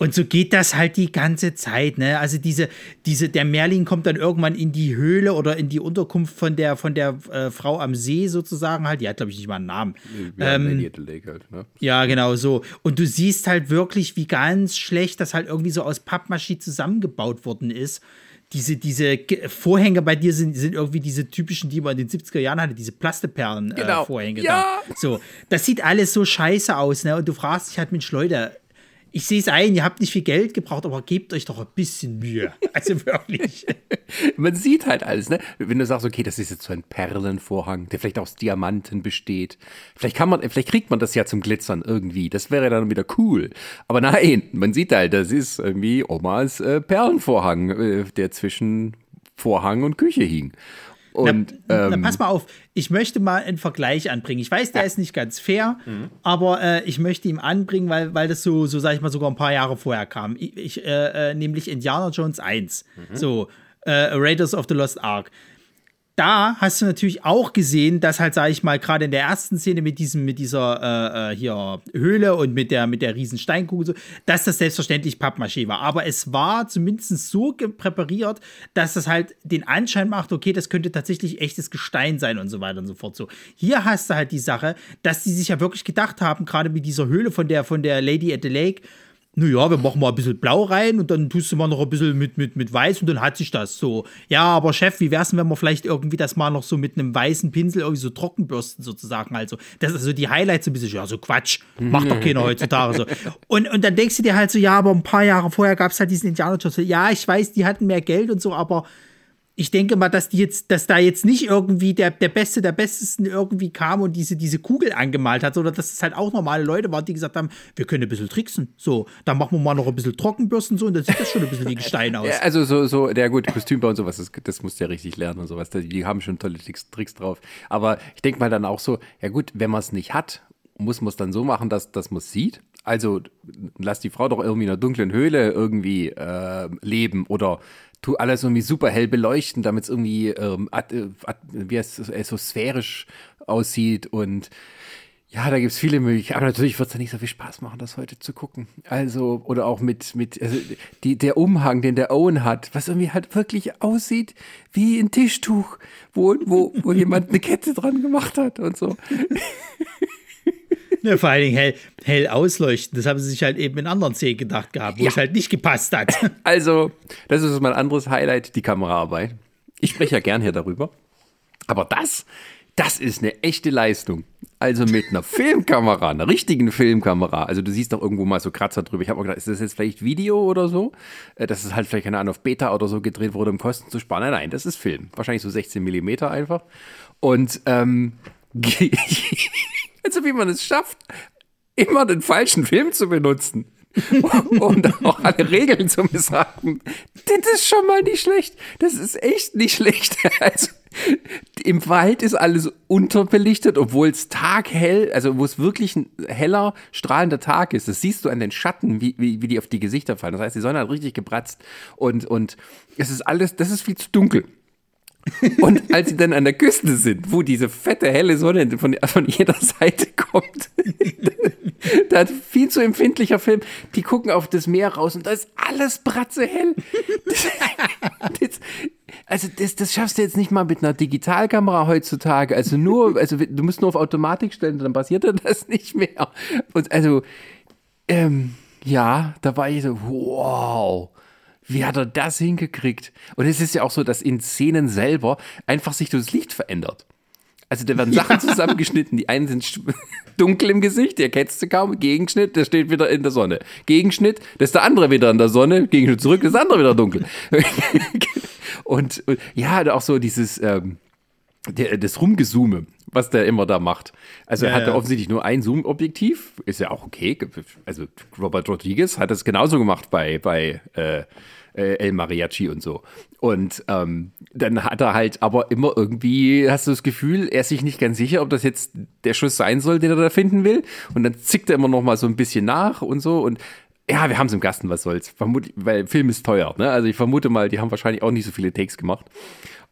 Und so geht das halt die ganze Zeit, ne? Also diese, diese, der Merlin kommt dann irgendwann in die Höhle oder in die Unterkunft von der, von der äh, Frau am See sozusagen halt. Die hat, glaube ich, nicht mal einen Namen. Ja, ähm, halt, ne? ja, genau so. Und du siehst halt wirklich, wie ganz schlecht das halt irgendwie so aus Pappmaschine zusammengebaut worden ist diese, diese Vorhänge bei dir sind, sind irgendwie diese typischen, die man in den 70er Jahren hatte, diese Plasteperlen-Vorhänge. Genau. Äh, ja. Da. So, das sieht alles so scheiße aus, ne? Und du fragst dich halt, Mensch, Leute, ich sehe es ein, ihr habt nicht viel Geld gebraucht, aber gebt euch doch ein bisschen Mühe. (laughs) Also wirklich. Man sieht halt alles, ne? Wenn du sagst, okay, das ist jetzt so ein Perlenvorhang, der vielleicht aus Diamanten besteht. Vielleicht kann man, vielleicht kriegt man das ja zum Glitzern irgendwie. Das wäre dann wieder cool. Aber nein, man sieht halt, das ist irgendwie Omas äh, Perlenvorhang, äh, der zwischen Vorhang und Küche hing. Und, na, ähm, na, pass mal auf, ich möchte mal einen Vergleich anbringen. Ich weiß, der ja. ist nicht ganz fair, mhm. aber äh, ich möchte ihn anbringen, weil, weil das so, so sag ich mal, sogar ein paar Jahre vorher kam. Ich, ich äh, äh nämlich Indiana Jones 1. Mhm. So, äh, Raiders of the Lost Ark da hast du natürlich auch gesehen, dass halt, sage ich mal, gerade in der ersten Szene mit diesem, mit dieser äh, äh, hier Höhle und mit der, mit der riesen Steinkugel, so, dass das selbstverständlich Pappmaché war. Aber es war zumindest so präpariert, dass das halt den Anschein macht, okay, das könnte tatsächlich echtes Gestein sein und so weiter und so fort. So, hier hast du halt die Sache, dass die sich ja wirklich gedacht haben, gerade mit dieser Höhle von der, von der Lady at the Lake, naja, wir machen mal ein bisschen blau rein und dann tust du mal noch ein bisschen mit, mit, mit weiß und dann hat sich das so. Ja, aber Chef, wie wär's denn, wenn wir vielleicht irgendwie das mal noch so mit einem weißen Pinsel irgendwie so trockenbürsten sozusagen also. Das ist also die Highlights ein bisschen, ja, so Quatsch, macht doch keiner heutzutage so. (laughs) Und, und dann denkst du dir halt so, ja, aber ein paar Jahre vorher gab es halt diesen Indianer Jones. Ja, ich weiß, die hatten mehr Geld und so, aber ich denke mal, dass die jetzt, dass da jetzt nicht irgendwie der, der Beste der Bestesten irgendwie kam und diese, diese Kugel angemalt hat, sondern dass es halt auch normale Leute waren, die gesagt haben, wir können ein bisschen tricksen. So, dann machen wir mal noch ein bisschen Trockenbürsten so und dann sieht das schon ein bisschen wie (laughs) Gestein aus. Ja, also so, so, der gut, Kostümbau und sowas, das, das musst du ja richtig lernen und sowas. Die haben schon tolle Tricks, Tricks drauf. Aber ich denke mal dann auch so, ja gut, wenn man es nicht hat, muss man es dann so machen, dass, dass man es sieht. Also lass die Frau doch irgendwie in einer dunklen Höhle irgendwie äh, leben oder tu alles irgendwie super hell beleuchten, damit es irgendwie ähm, at, äh, at, wie es so sphärisch aussieht und ja, da gibt es viele Möglichkeiten. Aber natürlich wird es ja nicht so viel Spaß machen, das heute zu gucken. Also, oder auch mit, mit also die, der Umhang, den der Owen hat, was irgendwie halt wirklich aussieht wie ein Tischtuch, wo, wo, wo jemand eine Kette dran gemacht hat und so. (laughs) Ja, vor allen Dingen hell, hell ausleuchten. Das haben sie sich halt eben in anderen Szenen gedacht gehabt, wo Ja. es halt nicht gepasst hat. (laughs) Also, das ist mein anderes Highlight, die Kameraarbeit. Ich spreche ja gern hier darüber. Aber das, das ist eine echte Leistung. Also mit einer (laughs) Filmkamera, einer richtigen Filmkamera. Also du siehst doch irgendwo mal so Kratzer drüber. Ich habe mir gedacht, ist das jetzt vielleicht Video oder so? Äh, Dass es halt vielleicht, keine Ahnung, auf Beta oder so gedreht wurde, um Kosten zu sparen. Nein, nein, das ist Film. Wahrscheinlich so 16 Millimeter einfach. Und, ähm, (laughs) also wie man es schafft, immer den falschen Film zu benutzen. (laughs) und auch alle Regeln zu missachten. Das ist schon mal nicht schlecht. Das ist echt nicht schlecht. (laughs) Also, im Wald ist alles unterbelichtet, obwohl es taghell, also wo es wirklich ein heller, strahlender Tag ist. Das siehst du an den Schatten, wie, wie, wie die auf die Gesichter fallen. Das heißt, die Sonne hat richtig gebratzt. Und, und es ist alles, das ist viel zu dunkel. Und als sie dann an der Küste sind, wo diese fette, helle Sonne von, von jeder Seite kommt, (laughs) da hat viel zu empfindlicher Film, die gucken auf das Meer raus und da ist alles bratzehell. Das, das, also das, das schaffst du jetzt nicht mal mit einer Digitalkamera heutzutage. Also nur, also du musst nur auf Automatik stellen, dann passiert dir das nicht mehr. Und also, ähm, ja, da war ich so, wow. Wie hat er das hingekriegt? Und es ist ja auch so, dass in Szenen selber einfach sich das Licht verändert. Also da werden Sachen zusammengeschnitten. Die einen sind (laughs) dunkel im Gesicht, die erkennst du kaum. Gegenschnitt, der steht wieder in der Sonne. Gegenschnitt, da ist der andere wieder in der Sonne. Gegenschnitt zurück, ist der andere wieder dunkel. (laughs) und, und ja, auch so dieses, ähm, der, das Rumgezoome, was der immer da macht. Also er Ja, hat ja ja. offensichtlich nur ein Zoom-Objektiv, ist ja auch okay. Also Robert Rodriguez hat das genauso gemacht bei, bei äh, äh, El Mariachi und so. Und ähm, dann hat er halt aber immer irgendwie, hast du das Gefühl, er ist sich nicht ganz sicher, ob das jetzt der Schuss sein soll, den er da finden will. Und dann zickt er immer noch mal so ein bisschen nach und so. Und ja, wir haben es im Gasten, was soll's. Vermut, weil Film ist teuer. Ne? Also ich vermute mal, die haben wahrscheinlich auch nicht so viele Takes gemacht.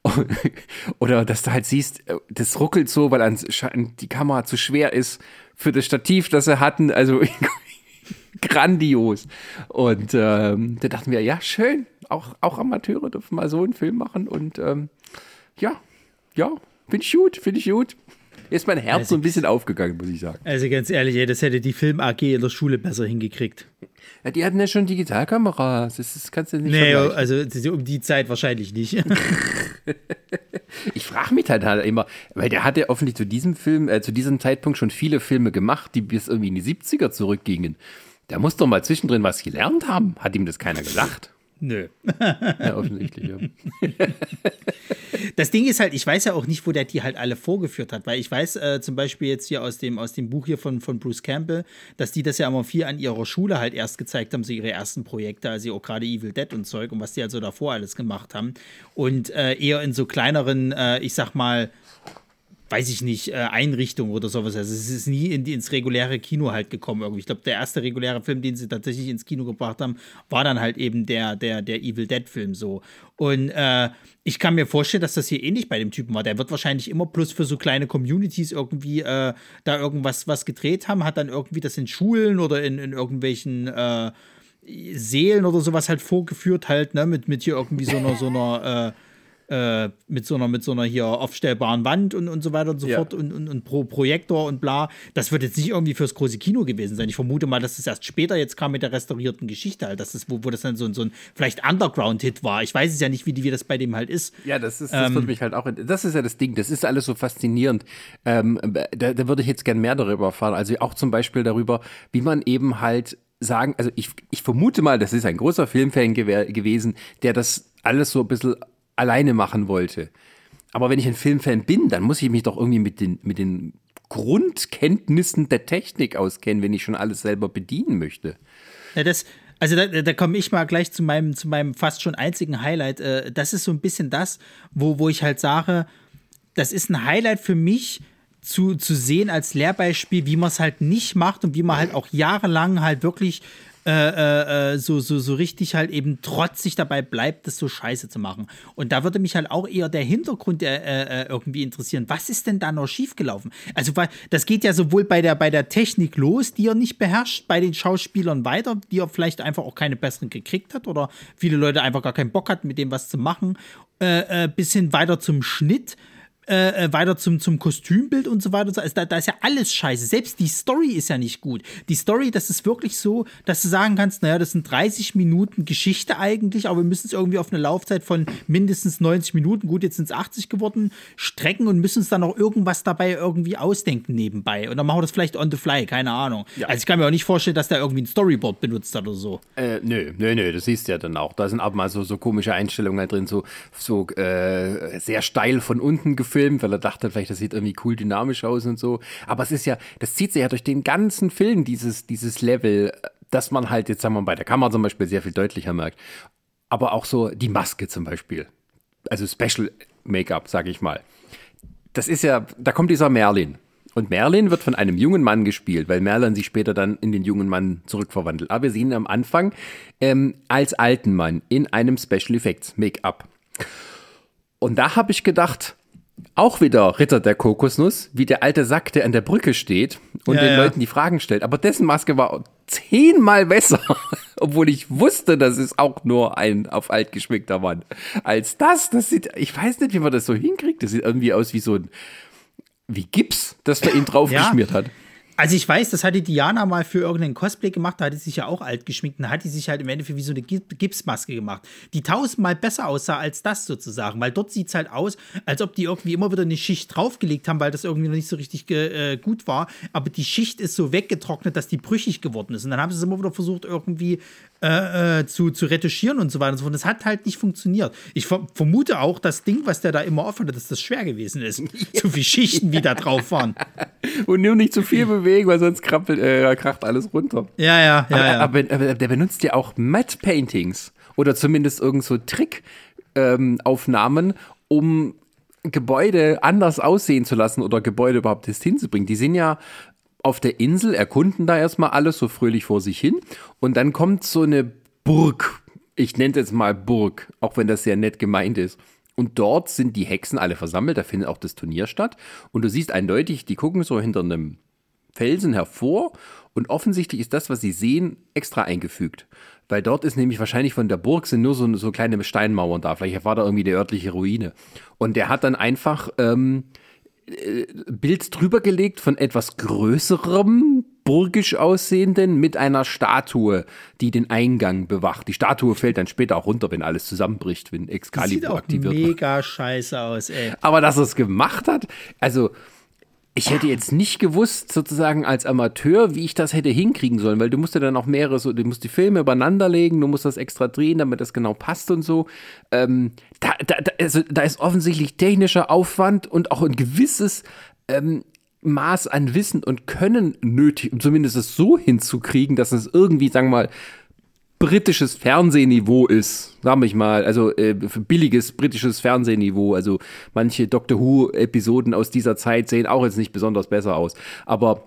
(laughs) Oder dass du halt siehst, das ruckelt so, weil die Kamera zu schwer ist für das Stativ, das sie hatten. Also (laughs) grandios. Und ähm, da dachten wir, ja, schön. Auch, auch Amateure dürfen mal so einen Film machen. Und ähm, ja, ja, finde ich gut, finde ich gut. Ist mein Herz so ein bisschen aufgegangen, muss ich sagen. Also ganz ehrlich, ey, das hätte die Film AG in der Schule besser hingekriegt. Ja, die hatten ja schon Digitalkameras. Das, ist, kannst du nicht Nee, also das um die Zeit wahrscheinlich nicht. Ich frage mich halt, halt immer, weil der hatte offensichtlich zu diesem Film, äh, zu diesem Zeitpunkt schon viele Filme gemacht, die bis irgendwie in die 70er zurückgingen. Der muss doch mal zwischendrin was gelernt haben. Hat ihm das keiner gesagt? Nö. (laughs) Ja, offensichtlich, ja. (laughs) Das Ding ist halt, ich weiß ja auch nicht, wo der die halt alle vorgeführt hat, weil ich weiß äh, zum Beispiel jetzt hier aus dem, aus dem Buch hier von, von Bruce Campbell, dass die das ja immer viel an ihrer Schule halt erst gezeigt haben, so ihre ersten Projekte, also auch gerade Evil Dead und Zeug und was die also davor alles gemacht haben. Und äh, eher in so kleineren, äh, ich sag mal, weiß ich nicht, äh, Einrichtungen oder sowas. Also es ist nie in die, ins reguläre Kino halt gekommen irgendwie. Ich glaube, der erste reguläre Film, den sie tatsächlich ins Kino gebracht haben, war dann halt eben der, der, der Evil Dead-Film so. Und äh, ich kann mir vorstellen, dass das hier ähnlich bei dem Typen war. Der wird wahrscheinlich immer plus für so kleine Communities irgendwie äh, da irgendwas was gedreht haben, hat dann irgendwie das in Schulen oder in, in irgendwelchen äh, Seelen oder sowas halt vorgeführt, halt, ne, mit, mit hier irgendwie so einer, so einer, äh, mit so einer, mit so einer hier aufstellbaren Wand und, und so weiter und so Ja. fort und, und, und Pro Projektor und bla. Das wird jetzt nicht irgendwie fürs große Kino gewesen sein. Ich vermute mal, dass es erst später jetzt kam mit der restaurierten Geschichte halt, dass das, wo, wo das dann so, ein- so ein vielleicht Underground-Hit war. Ich weiß es ja nicht, wie, wie das bei dem halt ist. Ja, das ist, das würde mich halt auch, das ist ja das Ding, das ist alles so faszinierend. Ähm, da, da würde ich jetzt gern mehr darüber erfahren. Also auch zum Beispiel darüber, wie man eben halt sagen, also ich, ich vermute mal, das ist ein großer Filmfan gew gewesen, der das alles so ein bisschen alleine machen wollte. Aber wenn ich ein Filmfan bin, dann muss ich mich doch irgendwie mit den, mit den Grundkenntnissen der Technik auskennen, wenn ich schon alles selber bedienen möchte. Ja, das, also da, da komme ich mal gleich zu meinem, zu meinem fast schon einzigen Highlight. Äh, das ist so ein bisschen das, wo, wo ich halt sage, das ist ein Highlight für mich zu, zu sehen als Lehrbeispiel, wie man es halt nicht macht und wie man halt auch jahrelang halt wirklich äh, äh, äh, so, so, so richtig halt eben trotzig dabei bleibt, das so scheiße zu machen. Und da würde mich halt auch eher der Hintergrund äh, äh, irgendwie interessieren. Was ist denn da noch schiefgelaufen? Also, weil das geht ja sowohl bei der, bei der Technik los, die er nicht beherrscht, bei den Schauspielern weiter, die er vielleicht einfach auch keine besseren gekriegt hat oder viele Leute einfach gar keinen Bock hatten, mit dem was zu machen, äh, äh, bis hin weiter zum Schnitt äh, äh, weiter zum, zum Kostümbild und so weiter. Also da, da ist ja alles scheiße. Selbst die Story ist ja nicht gut. Die Story, das ist wirklich so, dass du sagen kannst, naja, das sind 30 Minuten Geschichte eigentlich, aber wir müssen es irgendwie auf eine Laufzeit von mindestens 90 Minuten, gut, jetzt sind es 80 geworden, strecken und müssen uns dann noch irgendwas dabei irgendwie ausdenken nebenbei. Und dann machen wir das vielleicht on the fly, keine Ahnung. Ja. Also ich kann mir auch nicht vorstellen, dass der irgendwie ein Storyboard benutzt hat oder so. Äh, nö, nö, nö, das siehst du ja dann auch. Da sind auch mal so, so komische Einstellungen drin, so, so äh, sehr steil von unten gefilmt gefilmt, weil er dachte, vielleicht das sieht irgendwie cool dynamisch aus und so. Aber es ist ja, das zieht sich ja durch den ganzen Film, dieses, dieses Level, dass man halt jetzt, sagen wir mal, bei der Kamera zum Beispiel sehr viel deutlicher merkt. Aber auch so die Maske zum Beispiel. Also Special Make-up, sag ich mal. Das ist ja, da kommt dieser Merlin. Und Merlin wird von einem jungen Mann gespielt, weil Merlin sich später dann in den jungen Mann zurückverwandelt. Aber wir sehen ihn am Anfang ähm, als alten Mann in einem Special Effects Make-up. Und da habe ich gedacht, auch wieder Ritter der Kokosnuss, wie der alte Sack, der an der Brücke steht und ja, den ja. Leuten die Fragen stellt. Aber dessen Maske war zehnmal besser, (laughs) obwohl ich wusste, das ist auch nur ein auf alt geschminkter Mann. Als das, das sieht, ich weiß nicht, wie man das so hinkriegt. Das sieht irgendwie aus wie so ein, wie Gips, das man ihm draufgeschmiert ja. hat. Also ich weiß, das hatte Diana mal für irgendeinen Cosplay gemacht, da hat sie sich ja auch alt geschminkt, da hat die sich halt im Endeffekt wie so eine Gipsmaske gemacht, die tausendmal besser aussah als das sozusagen, weil dort sieht es halt aus, als ob die irgendwie immer wieder eine Schicht draufgelegt haben, weil das irgendwie noch nicht so richtig äh, gut war, aber die Schicht ist so weggetrocknet, dass die brüchig geworden ist und dann haben sie es immer wieder versucht irgendwie äh, äh, zu, zu retuschieren und so weiter und so fort. Das hat halt nicht funktioniert. Ich vermute auch, das Ding, was der da immer offen hat, dass das schwer gewesen ist. (laughs) Ja. So viele Schichten, wie da drauf waren. Und nur nicht zu viel bewegen, (laughs) weil sonst krabbelt, äh, kracht alles runter. Ja, ja, ja. Aber, ja. Aber, aber, der benutzt ja auch Matte Paintings oder zumindest irgend so Trickaufnahmen, ähm, um Gebäude anders aussehen zu lassen oder Gebäude überhaupt erst hinzubringen. Die sind ja auf der Insel, erkunden da erstmal alles so fröhlich vor sich hin. Und dann kommt so eine Burg. Ich nenne es jetzt mal Burg, auch wenn das sehr nett gemeint ist. Und dort sind die Hexen alle versammelt, da findet auch das Turnier statt. Und du siehst eindeutig, die gucken so hinter einem Felsen hervor. Und offensichtlich ist das, was sie sehen, extra eingefügt. Weil dort ist nämlich wahrscheinlich von der Burg sind nur so, so kleine Steinmauern da. Vielleicht war da irgendwie die örtliche Ruine. Und der hat dann einfach ähm, äh, Bild drüber gelegt von etwas größerem, burgisch aussehenden mit einer Statue, die den Eingang bewacht. Die Statue fällt dann später auch runter, wenn alles zusammenbricht, wenn Excalibur aktiviert wird. Sieht mega scheiße aus, ey. Aber dass er es gemacht hat, also ich hätte jetzt nicht gewusst, sozusagen als Amateur, wie ich das hätte hinkriegen sollen, weil du musst ja dann auch mehrere, so, du musst die Filme übereinander legen, du musst das extra drehen, damit das genau passt und so. Ähm, da, da, also, da ist offensichtlich technischer Aufwand und auch ein gewisses ähm, Maß an Wissen und Können nötig, um zumindest es so hinzukriegen, dass es irgendwie, sagen wir mal, britisches Fernsehniveau ist, sag ich mal, also äh, billiges britisches Fernsehniveau. Also manche Doctor Who-Episoden aus dieser Zeit sehen auch jetzt nicht besonders besser aus. Aber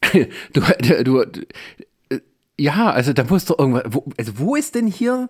(laughs) du, du, du äh, ja, also da muss doch irgendwas. Wo, also wo ist denn hier?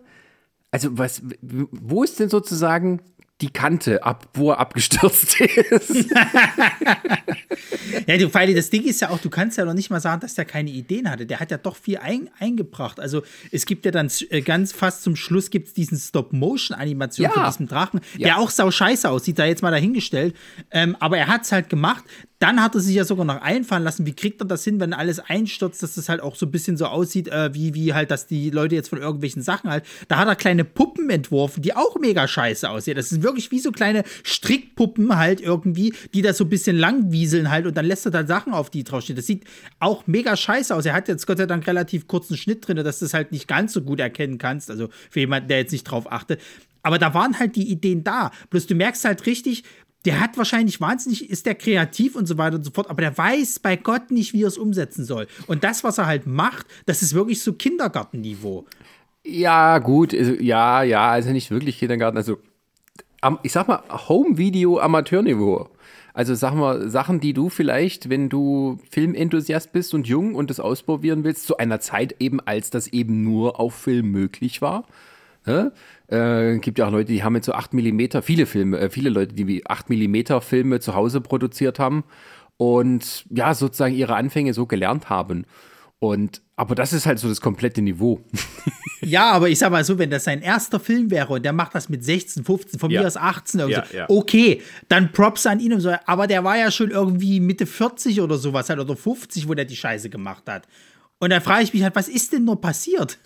Also was? Wo ist denn sozusagen die Kante ab, wo er abgestürzt (laughs) ist. (laughs) ja, du Feili, das Ding ist ja auch, du kannst ja noch nicht mal sagen, dass der keine Ideen hatte. Der hat ja doch viel ein, eingebracht. Also es gibt ja dann äh, ganz fast zum Schluss gibt es diesen Stop-Motion-Animation ja. von diesem Drachen, ja. der auch sau scheiße aussieht, da jetzt mal dahingestellt. Ähm, aber er hat es halt gemacht. Dann hat er sich ja sogar noch einfallen lassen, wie kriegt er das hin, wenn alles einstürzt, dass das halt auch so ein bisschen so aussieht, äh, wie, wie halt, dass die Leute jetzt von irgendwelchen Sachen halt. Da hat er kleine Puppen entworfen, die auch mega scheiße aussehen. Das sind wirklich wie so kleine Strickpuppen halt irgendwie, die da so ein bisschen langwieseln halt und dann lässt er da Sachen auf die draufstehen. Das sieht auch mega scheiße aus. Er hat jetzt Gott sei Dank relativ kurzen Schnitt drin, dass du das halt nicht ganz so gut erkennen kannst. Also für jemanden, der jetzt nicht drauf achtet. Aber da waren halt die Ideen da. Bloß du merkst halt richtig, der hat wahrscheinlich wahnsinnig, ist der kreativ und so weiter und so fort, aber der weiß bei Gott nicht, wie er es umsetzen soll. Und das, was er halt macht, das ist wirklich so Kindergartenniveau. Ja, gut, also, ja, ja, also nicht wirklich Kindergarten, also ich sag mal Home-Video Amateurniveau. Also sag mal, Sachen, die du vielleicht, wenn du Filmenthusiast bist und jung und das ausprobieren willst, zu einer Zeit eben, als das eben nur auf Film möglich war. Ne? Äh, gibt ja auch Leute, die haben jetzt so 8 mm, viele Filme, äh, viele Leute, die 8 mm Filme zu Hause produziert haben und ja, sozusagen ihre Anfänge so gelernt haben. Und aber das ist halt so das komplette Niveau. (laughs) Ja, aber ich sag mal so, wenn das sein erster Film wäre und der macht das mit 16, 15, von Ja. mir aus 18 oder Ja, so, ja. okay, dann Props an ihn und so. Aber der war ja schon irgendwie Mitte 40 oder sowas halt, oder 50, wo der die Scheiße gemacht hat. Und dann frage ich mich halt, was ist denn nur passiert?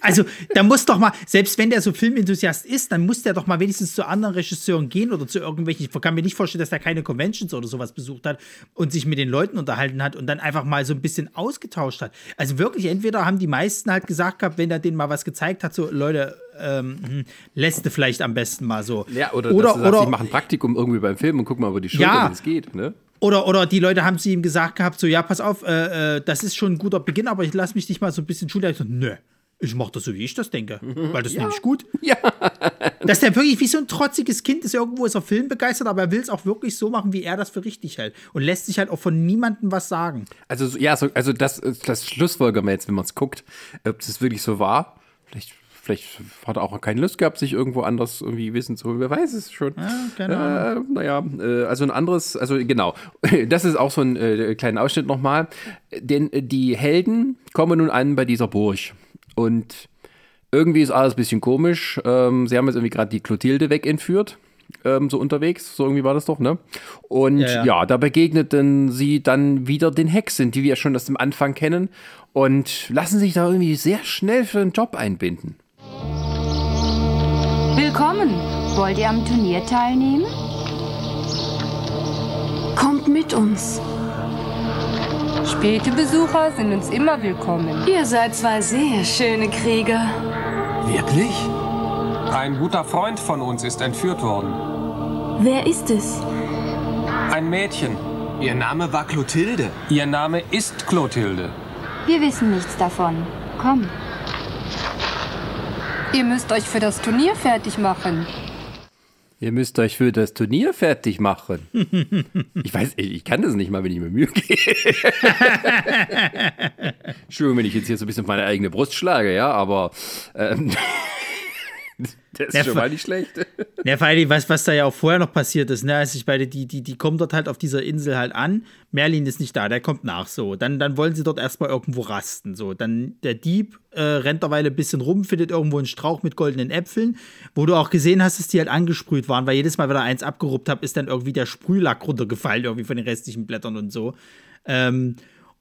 Also, da muss doch mal, selbst wenn der so Filmenthusiast ist, dann muss der doch mal wenigstens zu anderen Regisseuren gehen oder zu irgendwelchen. Ich kann mir nicht vorstellen, dass der keine Conventions oder sowas besucht hat und sich mit den Leuten unterhalten hat und dann einfach mal so ein bisschen ausgetauscht hat. Also wirklich, entweder haben die meisten halt gesagt gehabt, wenn er denen mal was gezeigt hat, so Leute, ähm, hm, lässt du vielleicht am besten mal so. Ja, oder, oder, sagst, oder, ich mache ein Praktikum irgendwie beim Film und guck mal über die Schulter, Ja. wie es geht. Ne? oder, oder die Leute haben zu ihm gesagt gehabt, so, ja, pass auf, äh, äh, das ist schon ein guter Beginn, aber ich lass mich dich mal so ein bisschen schulen. Ich so, nö, ich mach das so, wie ich das denke, weil das ist nämlich gut. Ja. (laughs) Dass der wirklich wie so ein trotziges Kind ist, irgendwo ist er filmbegeistert, aber er will es auch wirklich so machen, wie er das für richtig hält. Und lässt sich halt auch von niemandem was sagen. Also so- ja, so, also das, das schlussfolgern wir jetzt, wenn man es guckt, ob das wirklich so war. Vielleicht, vielleicht hat er auch keine Lust gehabt, sich irgendwo anders irgendwie wissen zu holen. Wer weiß es schon. keine Ahnung. Äh, naja, äh, also ein anderes, also genau. (laughs) Das ist auch so ein äh, kleiner Ausschnitt nochmal. Denn äh, die Helden kommen nun an bei dieser Burg. Und irgendwie ist alles ein bisschen komisch. Ähm, sie haben jetzt irgendwie gerade die Clotilde wegentführt. Ähm, so unterwegs, so irgendwie war das doch, ne? Und Ja, ja, ja. da begegneten sie dann wieder den Hexen, die wir ja schon aus dem Anfang kennen, und lassen sich da irgendwie sehr schnell für den Job einbinden. Willkommen. Wollt ihr am Turnier teilnehmen? Kommt mit uns. Späte Besucher sind uns immer willkommen. Ihr seid zwei sehr schöne Krieger. Wirklich? Ein guter Freund von uns ist entführt worden. Wer ist es? Ein Mädchen. Ihr Name war Clotilde. Ihr Name ist Clotilde. Wir wissen nichts davon. Komm. Ihr müsst euch für das Turnier fertig machen. Ihr müsst euch für das Turnier fertig machen. (laughs) ich weiß, ich, kann das nicht mal, wenn ich mir Mühe gebe. (laughs) Entschuldigung, wenn ich jetzt hier so ein bisschen auf meine eigene Brust schlage, ja, aber ähm, (laughs) das ist Ja, schon mal nicht schlecht. (laughs) Ja, vor allem, was, was da ja auch vorher noch passiert ist, ne? Also ich beide, die, die, die kommen dort halt auf dieser Insel halt an. Merlin ist nicht da, der kommt nach so. Dann, dann wollen sie dort erstmal irgendwo rasten. So. Dann der Dieb äh, rennt derweil ein bisschen rum, findet irgendwo einen Strauch mit goldenen Äpfeln, wo du auch gesehen hast, dass die halt angesprüht waren, weil jedes Mal, wenn er eins abgeruppt hat, ist dann irgendwie der Sprühlack runtergefallen, irgendwie von den restlichen Blättern und so. Ähm,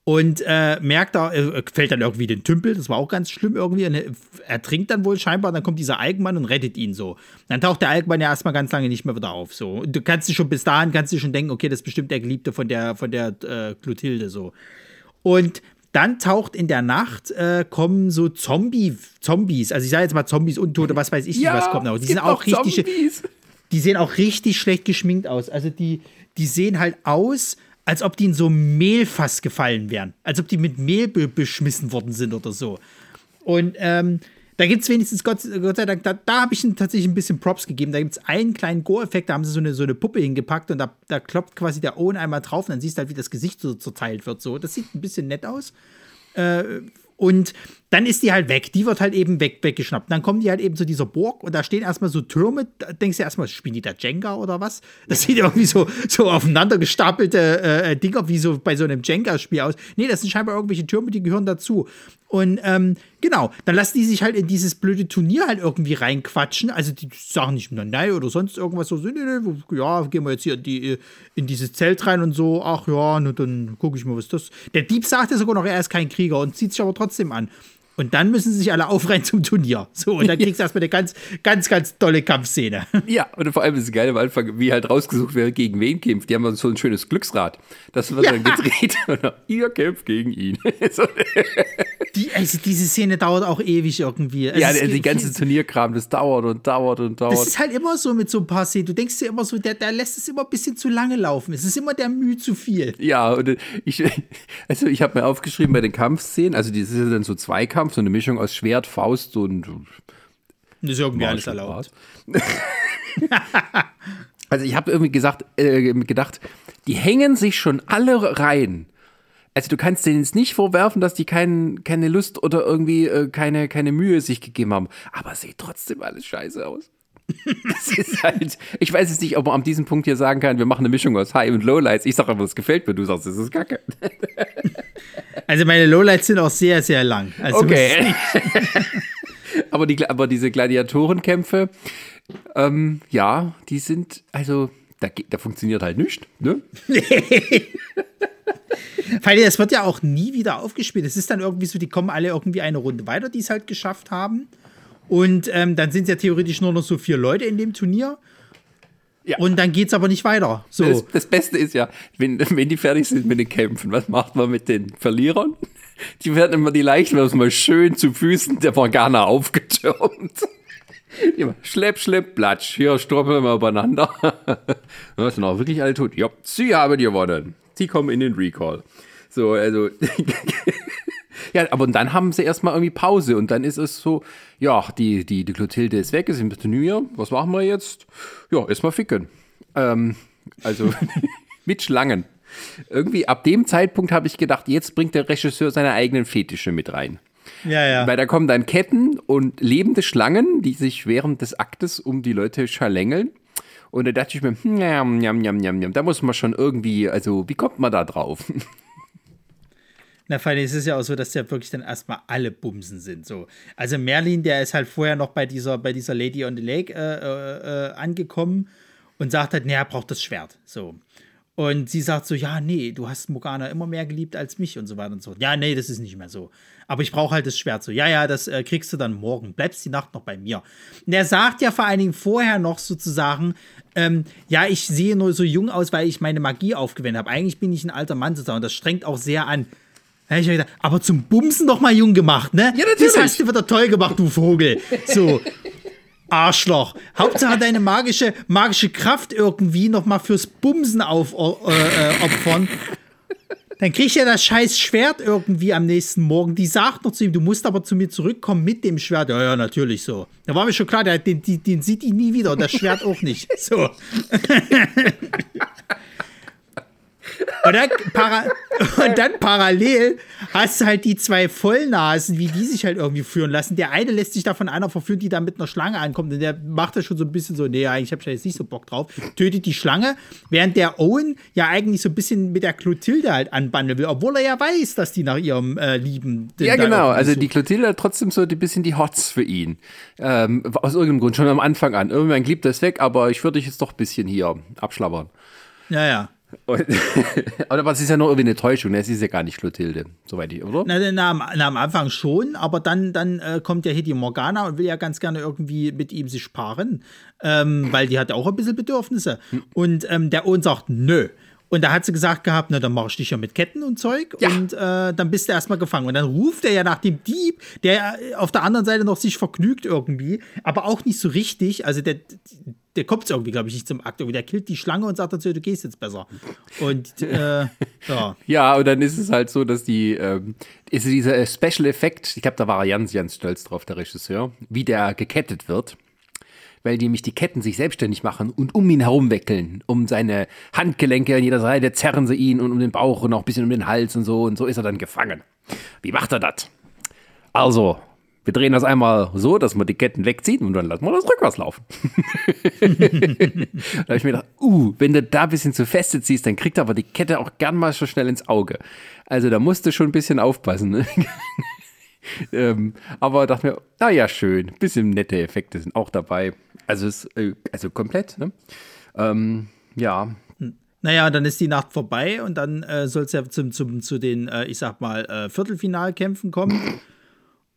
und äh, merkt da, äh, fällt dann irgendwie den Tümpel, das war auch ganz schlimm irgendwie. Und er ertrinkt dann wohl scheinbar, dann kommt dieser Alkmann und rettet ihn so. Dann taucht der Alkmann ja erstmal ganz lange nicht mehr wieder auf. So. Und du kannst dir schon bis dahin kannst du schon denken, okay, das ist bestimmt der Geliebte von der, von der äh, Clotilde so. Und dann taucht in der Nacht, äh, kommen so Zombie, Zombies, also ich sage jetzt mal Zombies, Untote, was weiß ich nicht, was kommt noch. Die sind auch richtig, Zombies. die sehen auch richtig schlecht geschminkt aus. Also die, die sehen halt aus, als ob die in so Mehlfass gefallen wären. Als ob die mit Mehl be beschmissen worden sind oder so. Und ähm, da gibt es wenigstens, Gott, Gott sei Dank, da, da habe ich ihnen tatsächlich ein bisschen Props gegeben. Da gibt es einen kleinen Go-Effekt, da haben sie so eine, so eine Puppe hingepackt und da, da klopft quasi der Owen einmal drauf und dann siehst du halt, wie das Gesicht so zerteilt wird. So. Das sieht ein bisschen nett aus. Äh, und dann ist die halt weg. Die wird halt eben weg, weggeschnappt. Dann kommen die halt eben zu dieser Burg und da stehen erstmal so Türme. Da denkst du erstmal, spielen die da Jenga oder was? Das sieht irgendwie so, so aufeinander gestapelte äh, Dinger wie so bei so einem Jenga-Spiel aus. Nee, das sind scheinbar irgendwelche Türme, die gehören dazu. Und ähm, genau, dann lassen die sich halt in dieses blöde Turnier halt irgendwie reinquatschen. Also die sagen nicht, nein, nein oder sonst irgendwas so, nee, nee, nee, ja, gehen wir jetzt hier in, die, in dieses Zelt rein und so, ach ja, na, dann gucke ich mal, was das. Der Dieb sagt ja sogar noch, er ist kein Krieger und zieht sich aber trotzdem an. Und dann müssen sie sich alle aufreihen zum Turnier. So, und dann (laughs) kriegst du erstmal eine ganz, ganz, ganz tolle Kampfszene. (laughs) Ja, und vor allem ist es geil am Anfang, wie halt rausgesucht wer gegen wen kämpft. Die haben so ein schönes Glücksrad. Das wird dann gedreht. (laughs) Dann, ihr kämpft gegen ihn. so, Die, also diese Szene dauert auch ewig irgendwie. Also ja, der, die ganze Turnierkram, das dauert und dauert und dauert. Das ist halt immer so mit so ein paar Szenen. Du denkst dir immer so, der, der lässt es immer ein bisschen zu lange laufen. Es ist immer der Mühe zu viel. Ja, und ich, also ich habe mir aufgeschrieben bei den Kampfszenen, also das ist ja dann so Zweikampf, so eine Mischung aus Schwert, Faust und Das ist irgendwie alles erlaubt. (laughs) Also ich habe irgendwie gesagt, äh, gedacht, die hängen sich schon alle rein. Also du kannst denen jetzt nicht vorwerfen, dass die kein, keine Lust oder irgendwie äh, keine, keine Mühe sich gegeben haben. Aber sieht trotzdem alles scheiße aus. (laughs) Das ist halt, ich weiß jetzt nicht, ob man an diesem Punkt hier sagen kann, wir machen eine Mischung aus High und Lowlights. Ich sage aber, es gefällt mir. Du sagst, es ist kacke. (laughs) Also meine Lowlights sind auch sehr, sehr lang. Also Okay. (laughs) aber, die, aber diese Gladiatorenkämpfe, ähm, ja, die sind, also, da, da funktioniert halt nichts, ne? Weil (laughs) das wird ja auch nie wieder aufgespielt. Es ist dann irgendwie so, die kommen alle irgendwie eine Runde weiter, die es halt geschafft haben. Und ähm, dann sind es ja theoretisch nur noch so vier Leute in dem Turnier. Ja. Und dann geht es aber nicht weiter. So. Das, das, Beste ist ja, wenn, wenn die fertig sind mit den Kämpfen, was macht man mit den Verlierern? Die werden immer die Leichen mal schön zu Füßen der Morgana aufgetürmt. Immer schlepp, schlepp, platsch. Hier stoppeln wir übereinander. Das (laughs) sind auch wirklich alle tot. Ja, sie haben gewonnen. Sie kommen in den Recall. So, also. (laughs) ja, aber dann haben sie erstmal irgendwie Pause und dann ist es so, ja, die, die, die Clotilde ist weg, ist im Turnier. Was machen wir jetzt? Ja, erstmal ficken. Ähm, also (laughs) mit Schlangen. Irgendwie ab dem Zeitpunkt habe ich gedacht, jetzt bringt der Regisseur seine eigenen Fetische mit rein. Ja, ja. Weil da kommen dann Ketten und lebende Schlangen, die sich während des Aktes um die Leute schalängeln. Und da dachte ich mir, hm, jam, jam, jam, jam, da muss man schon irgendwie, also wie kommt man da drauf? (laughs) Na, vor allem ist es ja auch so, dass ja wirklich dann erstmal alle Bumsen sind. So. Also Merlin, der ist halt vorher noch bei dieser, bei dieser Lady on the Lake äh, äh, äh angekommen und sagt halt, nee, er braucht das Schwert. So. Und sie sagt so, ja, nee, du hast Morgana immer mehr geliebt als mich und so weiter und so. Ja, nee, das ist nicht mehr so. Aber ich brauche halt das Schwert so. Ja, ja, das äh, kriegst du dann morgen. Bleibst die Nacht noch bei mir. Und er sagt ja vor allen Dingen vorher noch sozusagen, ähm, ja, ich sehe nur so jung aus, weil ich meine Magie aufgewendet habe. Eigentlich bin ich ein alter Mann sozusagen. Und das strengt auch sehr an. Da ich gedacht, aber zum Bumsen noch mal jung gemacht, ne? Ja, natürlich. Das hast du wieder toll gemacht, du Vogel. So. Arschloch. Hauptsache deine magische, magische Kraft irgendwie noch mal fürs Bumsen aufopfern. Äh, dann kriegt er das scheiß Schwert irgendwie am nächsten Morgen. Die sagt noch zu ihm, du musst aber zu mir zurückkommen mit dem Schwert. Ja, ja, natürlich so. Da war mir schon klar, den, den, den sieht die nie wieder und das Schwert auch nicht. So. (laughs) Und dann, und dann, parallel hast du halt die zwei Vollnasen, wie die sich halt irgendwie führen lassen. Der eine lässt sich da von einer verführen, die da mit einer Schlange ankommt. Und der macht das schon so ein bisschen so, nee, eigentlich habe ich da jetzt nicht so Bock drauf. Tötet die Schlange, während der Owen ja eigentlich so ein bisschen mit der Clotilde halt anbandeln will, obwohl er ja weiß, dass die nach ihrem äh, Lieben. Ja, genau. Also die Clotilde hat trotzdem so ein bisschen die Hots für ihn. Ähm, aus irgendeinem Grund, schon am Anfang an. Irgendwann liebt das weg, aber ich würde dich jetzt doch ein bisschen hier abschlabbern. Ja, ja. Und, (laughs) aber was ist ja noch irgendwie eine Täuschung, ne? es ist ja gar nicht Clotilde, soweit ich, oder? Na, na, na, am Anfang schon, aber dann, dann äh, kommt ja hier die Morgana und will ja ganz gerne irgendwie mit ihm sich paaren, ähm, weil die hat ja auch ein bisschen Bedürfnisse. Hm. Und ähm, der Ohn sagt, nö. Und da hat sie gesagt gehabt, na, dann mache ich dich ja mit Ketten und Zeug ja. und äh, dann bist du erstmal gefangen. Und dann ruft er ja nach dem Dieb, der auf der anderen Seite noch sich vergnügt irgendwie, aber auch nicht so richtig. Also der, der kommt irgendwie, glaube ich, nicht zum Akt. Der killt die Schlange und sagt dazu, du gehst jetzt besser. Und äh, (laughs) ja. ja, und dann ist es halt so, dass die, ähm, ist dieser Special Effekt, ich glaube, da war er ganz, ganz stolz drauf, der Regisseur, wie der gekettet wird weil die nämlich die Ketten sich selbstständig machen und um ihn herum weckeln, um seine Handgelenke an jeder Seite zerren sie ihn und um den Bauch und auch ein bisschen um den Hals und so und so ist er dann gefangen. Wie macht er das? Also, wir drehen das einmal so, dass man die Ketten wegzieht und dann lassen wir das rückwärts laufen. (laughs) da habe ich mir gedacht, uh, wenn du da ein bisschen zu feste ziehst, dann kriegt er aber die Kette auch gern mal so schnell ins Auge. Also da musst du schon ein bisschen aufpassen. Ne? (laughs) ähm, aber dachte mir, naja, schön, bisschen nette Effekte sind auch dabei. Also, ist, äh, also komplett, ne? Ähm, ja. Naja, dann ist die Nacht vorbei und dann äh, soll es ja zum, zum, zu den, äh, ich sag mal, äh, Viertelfinalkämpfen kommen.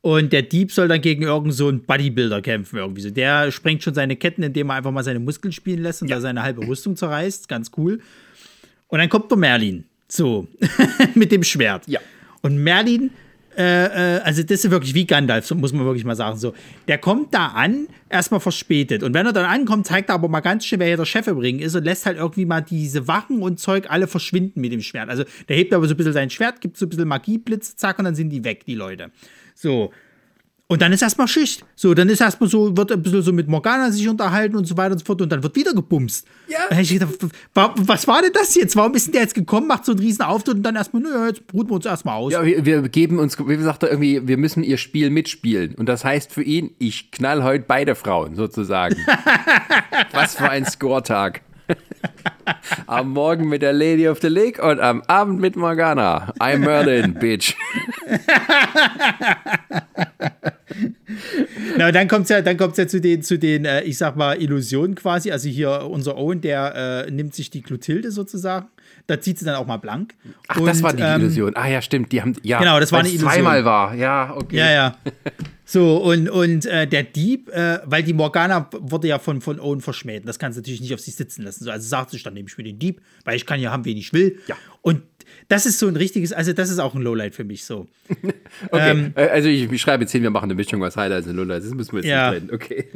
Und der Dieb soll dann gegen irgendeinen so Bodybuilder kämpfen irgendwie so. Der sprengt schon seine Ketten, indem er einfach mal seine Muskeln spielen lässt und ja. da seine halbe Rüstung zerreißt. Ganz cool. Und dann kommt der Merlin. So. (laughs) mit dem Schwert. Ja. Und Merlin äh, äh, also das ist wirklich wie Gandalf, muss man wirklich mal sagen. So, der kommt da an, erstmal verspätet. Und wenn er dann ankommt, zeigt er aber mal ganz schön, wer hier der Chef übrigens ist und lässt halt irgendwie mal diese Wachen und Zeug alle verschwinden mit dem Schwert. Also der hebt aber so ein bisschen sein Schwert, gibt so ein bisschen Magieblitz, zack, und dann sind die weg, die Leute. So. Und dann ist erstmal Schicht. So, dann ist erstmal so, wird ein bisschen so mit Morgana sich unterhalten und so weiter und so fort. Und dann wird wieder gebumst. Ja. Da ich gedacht, was war denn das jetzt? Warum ist denn der jetzt gekommen, macht so einen riesen Auftritt und dann erstmal, naja, jetzt ruhen wir uns erstmal aus. Ja, wir, wir, geben uns, wie gesagt, irgendwie, wir müssen ihr Spiel mitspielen. Und das heißt für ihn, ich knall heute beide Frauen sozusagen. (laughs) was für ein Score-Tag. (laughs) am Morgen mit der Lady of the Lake und am Abend mit Morgana. I'm Merlin, bitch. (laughs) (laughs) Na, dann kommt es ja, dann kommt's ja zu den, zu den äh, ich sag mal, Illusionen quasi. Also hier unser Owen, der äh, nimmt sich die Clotilde sozusagen. Da zieht sie dann auch mal blank. Ach, und, das war die ähm, Illusion. Ah ja, stimmt. Die haben, ja, genau, das war eine Illusion. zweimal war. Ja, okay. Ja, ja. (laughs) So, und, und äh, der Dieb, äh, weil die Morgana wurde ja von, von Owen verschmäht. Das kannst du natürlich nicht auf sich sitzen lassen. So, also sagt sich dann, nehme ich mir den Dieb, weil ich kann ja haben, wen ich will. Ja. Und das ist so ein richtiges, also das ist auch ein Lowlight für mich so. (laughs) okay, ähm, also ich, ich, schreibe jetzt hin, wir machen eine Mischung aus Highlights und Lowlights. Das müssen wir jetzt ja. nicht trennen. Okay.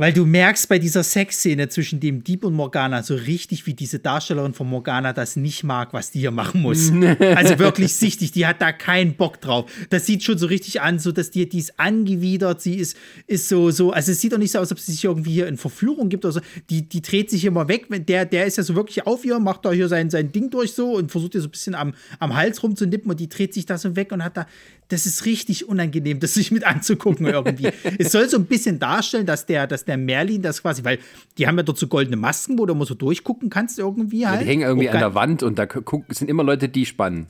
Weil du merkst bei dieser Sexszene zwischen dem Dieb und Morgana so richtig, wie diese Darstellerin von Morgana das nicht mag, was die hier machen muss. (laughs) also wirklich sichtig, die hat da keinen Bock drauf. Das sieht schon so richtig an, so dass die, die ist angewidert, sie ist, ist so, so, also es sieht doch nicht so aus, als ob sie sich irgendwie hier in Verführung gibt oder so. Die, die dreht sich immer weg, der, der ist ja so wirklich auf ihr, macht da hier sein, sein Ding durch so und versucht ihr so ein bisschen am, am Hals rumzunippen und die dreht sich da so weg und hat da, das ist richtig unangenehm, das sich mit anzugucken irgendwie. (laughs) es soll so ein bisschen darstellen, dass der, dass der Merlin das quasi, weil die haben ja dort so goldene Masken, wo du immer so durchgucken kannst irgendwie halt. Ja, die hängen irgendwie an der Wand und da sind immer Leute, die spannen.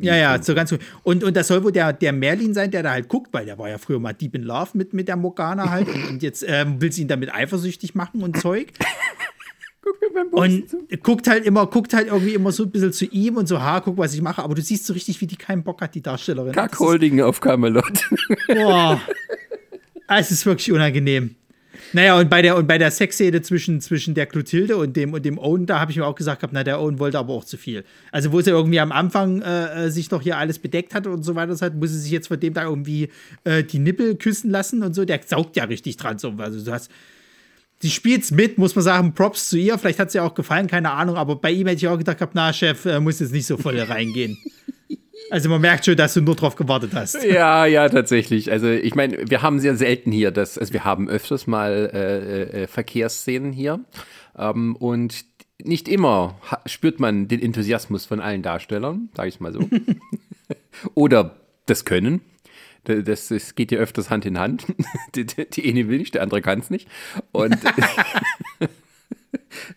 Ja, ja, so ganz gut. Und, und das soll wohl der, der Merlin sein, der da halt guckt, weil der war ja früher mal Deep in Love mit, mit der Morgana halt und, und jetzt ähm, will sie ihn damit eifersüchtig machen und Zeug. und guckt halt immer, guckt halt irgendwie immer so ein bisschen zu ihm und so, ha, guck, was ich mache. Aber du siehst so richtig, wie die keinen Bock hat, die Darstellerin. Kackholding auf Camelot. (laughs) Boah. Es ist wirklich unangenehm. Naja, und bei der, und bei der Sexszene zwischen, zwischen der Clotilde und dem, und dem Owen, da habe ich mir auch gesagt, na, der Owen wollte aber auch zu viel. Also, wo sie irgendwie am Anfang äh, sich noch hier alles bedeckt hat und so weiter, das muss sie sich jetzt von dem da irgendwie äh, die Nippel küssen lassen und so. Der saugt ja richtig dran. So. Also, du hast, sie spielt's mit, muss man sagen, Props zu ihr. Vielleicht hat sie auch gefallen, keine Ahnung, aber bei ihm hätte ich auch gedacht, na, Chef, äh, muss jetzt nicht so voll reingehen. (laughs) Also man merkt schon, dass du nur drauf gewartet hast. (laughs) Ja, ja, tatsächlich. Also ich meine, wir haben sehr selten hier, das, also wir haben öfters mal äh, äh, Verkehrsszenen hier ähm, und nicht immer spürt man den Enthusiasmus von allen Darstellern, sage ich mal so. (laughs) Oder das Können. Das, das, geht ja öfters Hand in Hand. (laughs) Die, die eine will nicht, der andere kann es nicht. Und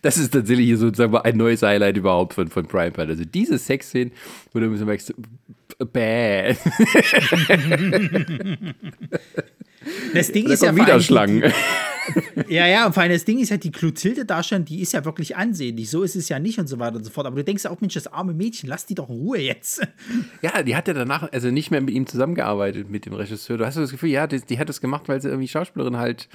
das ist tatsächlich hier sozusagen ein neues Highlight überhaupt von, von Prime Pad. Also diese Sexszenen, wo du merkst, bäh. Das Ding da ist ja wieder Schlangen. Die, ja, ja, und vor allem das Ding ist ja, die Clotilde Darstellung, die ist ja wirklich ansehnlich. So ist es ja nicht und so weiter und so fort. Aber du denkst auch, Mensch, das arme Mädchen, lass die doch in Ruhe jetzt. Ja, die hat ja danach also nicht mehr mit ihm zusammengearbeitet, mit dem Regisseur. Du hast das Gefühl, ja, die, die hat das gemacht, weil sie irgendwie Schauspielerin halt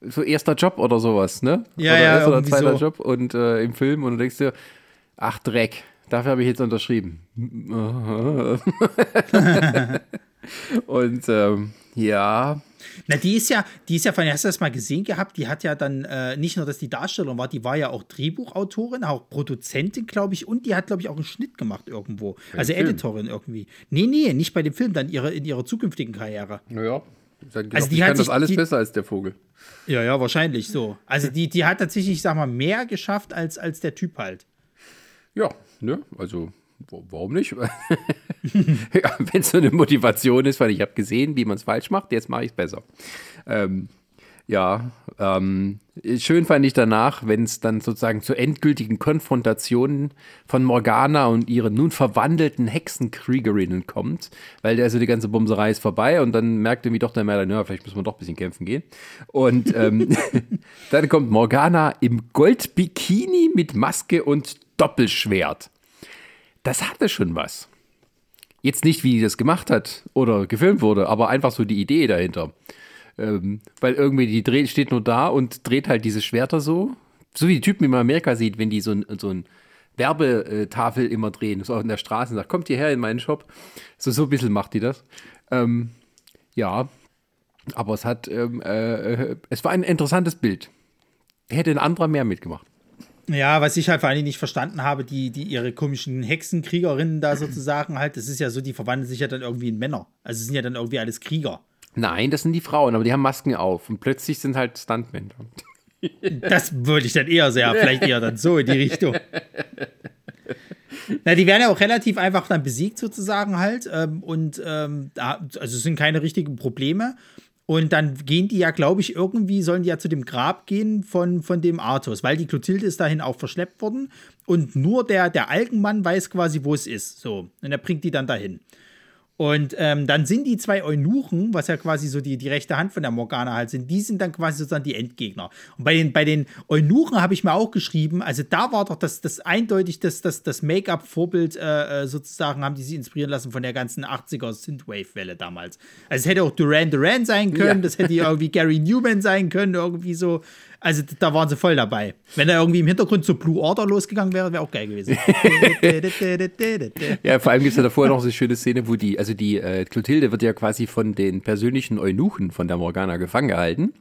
so erster Job oder sowas, ne? Ja, oder ja, erster oder zweiter so. Job und äh, im Film und du denkst dir, ach Dreck, dafür habe ich jetzt unterschrieben. (laughs) und ähm, ja. Na, die ist ja, die ist ja, von hast du das mal gesehen gehabt? Die hat ja dann äh, nicht nur, dass die Darstellerin war, die war ja auch Drehbuchautorin, auch Produzentin, glaube ich, und die hat, glaube ich, auch einen Schnitt gemacht irgendwo. Bei also Editorin irgendwie. Nee, nee, nicht bei dem Film, dann ihre, in ihrer zukünftigen Karriere. Naja, Gedacht, also die, die kann das alles die, besser als der Vogel. Ja, ja, wahrscheinlich so. Also die, die hat tatsächlich, ich sag mal, mehr geschafft als, als der Typ halt. Ja, ne, also warum nicht? (laughs) ja, Wenn es so eine Motivation ist, weil ich habe gesehen, wie man es falsch macht, jetzt mache ich es besser. Ähm, ja, ähm, schön fand ich danach, wenn es dann sozusagen zur endgültigen Konfrontation von Morgana und ihren nun verwandelten Hexenkriegerinnen kommt, weil der also die ganze Bumserei ist vorbei und dann merkt irgendwie doch der Merlin, ja, vielleicht müssen wir doch ein bisschen kämpfen gehen. Und ähm, (laughs) dann kommt Morgana im Goldbikini mit Maske und Doppelschwert. Das hatte schon was. Jetzt nicht, wie die das gemacht hat oder gefilmt wurde, aber einfach so die Idee dahinter. Ähm, weil irgendwie die dreht, steht nur da und dreht halt diese Schwerter so. So wie die Typen in Amerika sieht, wenn die so ein, so ein Werbetafel immer drehen, so auf der Straße sagt, kommt hierher in meinen Shop. So, so ein bisschen macht die das. Ähm, ja, aber es hat, ähm, äh, es war ein interessantes Bild. Hätte ein anderer mehr mitgemacht. Ja, was ich halt vor allem nicht verstanden habe, die, die ihre komischen Hexenkriegerinnen da sozusagen halt, das ist ja so, die verwandeln sich ja dann irgendwie in Männer. Also sind ja dann irgendwie alles Krieger. Nein, das sind die Frauen, aber die haben Masken auf und plötzlich sind halt Stuntmen. Das würde ich dann eher sehr, vielleicht eher dann so in die Richtung. Na, die werden ja auch relativ einfach dann besiegt sozusagen halt ähm, und ähm, also es sind keine richtigen Probleme. Und dann gehen die ja, glaube ich, irgendwie sollen die ja zu dem Grab gehen von, von dem Arthos, weil die Clotilde ist dahin auch verschleppt worden und nur der, der Algenmann weiß quasi, wo es ist. So. Und er bringt die dann dahin. Und ähm, dann sind die zwei Eunuchen, was ja quasi so die, die rechte Hand von der Morgana halt sind, die sind dann quasi sozusagen die Endgegner. Und bei den, bei den Eunuchen habe ich mir auch geschrieben, also da war doch das, das eindeutig das, das, das Make-up-Vorbild äh, äh sozusagen, haben die sich inspirieren lassen von der ganzen 80er Synthwave-Welle damals. Also es hätte auch Duran Duran sein können, ja. das hätte irgendwie Gary Newman sein können, irgendwie so. Also da waren sie voll dabei. Wenn da irgendwie im Hintergrund so Blue Order losgegangen wäre, wäre auch geil gewesen. (laughs) ja, vor allem gibt es ja davor noch so eine schöne Szene, wo die, also die äh, Clotilde wird ja quasi von den persönlichen Eunuchen von der Morgana gefangen gehalten.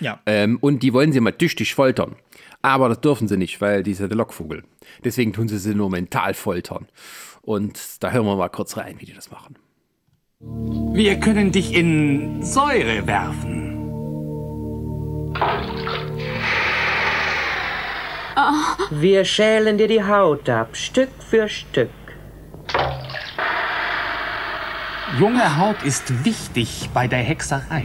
Ja. Ähm, und die wollen sie mal tüchtig foltern. Aber das dürfen sie nicht, weil die ist ja der Lockvogel. Deswegen tun sie sie nur mental foltern. Und da hören wir mal kurz rein, wie die das machen. Wir können dich in Säure werfen. Wir schälen dir die Haut ab, Stück für Stück. Junge Haut ist wichtig bei der Hexerei.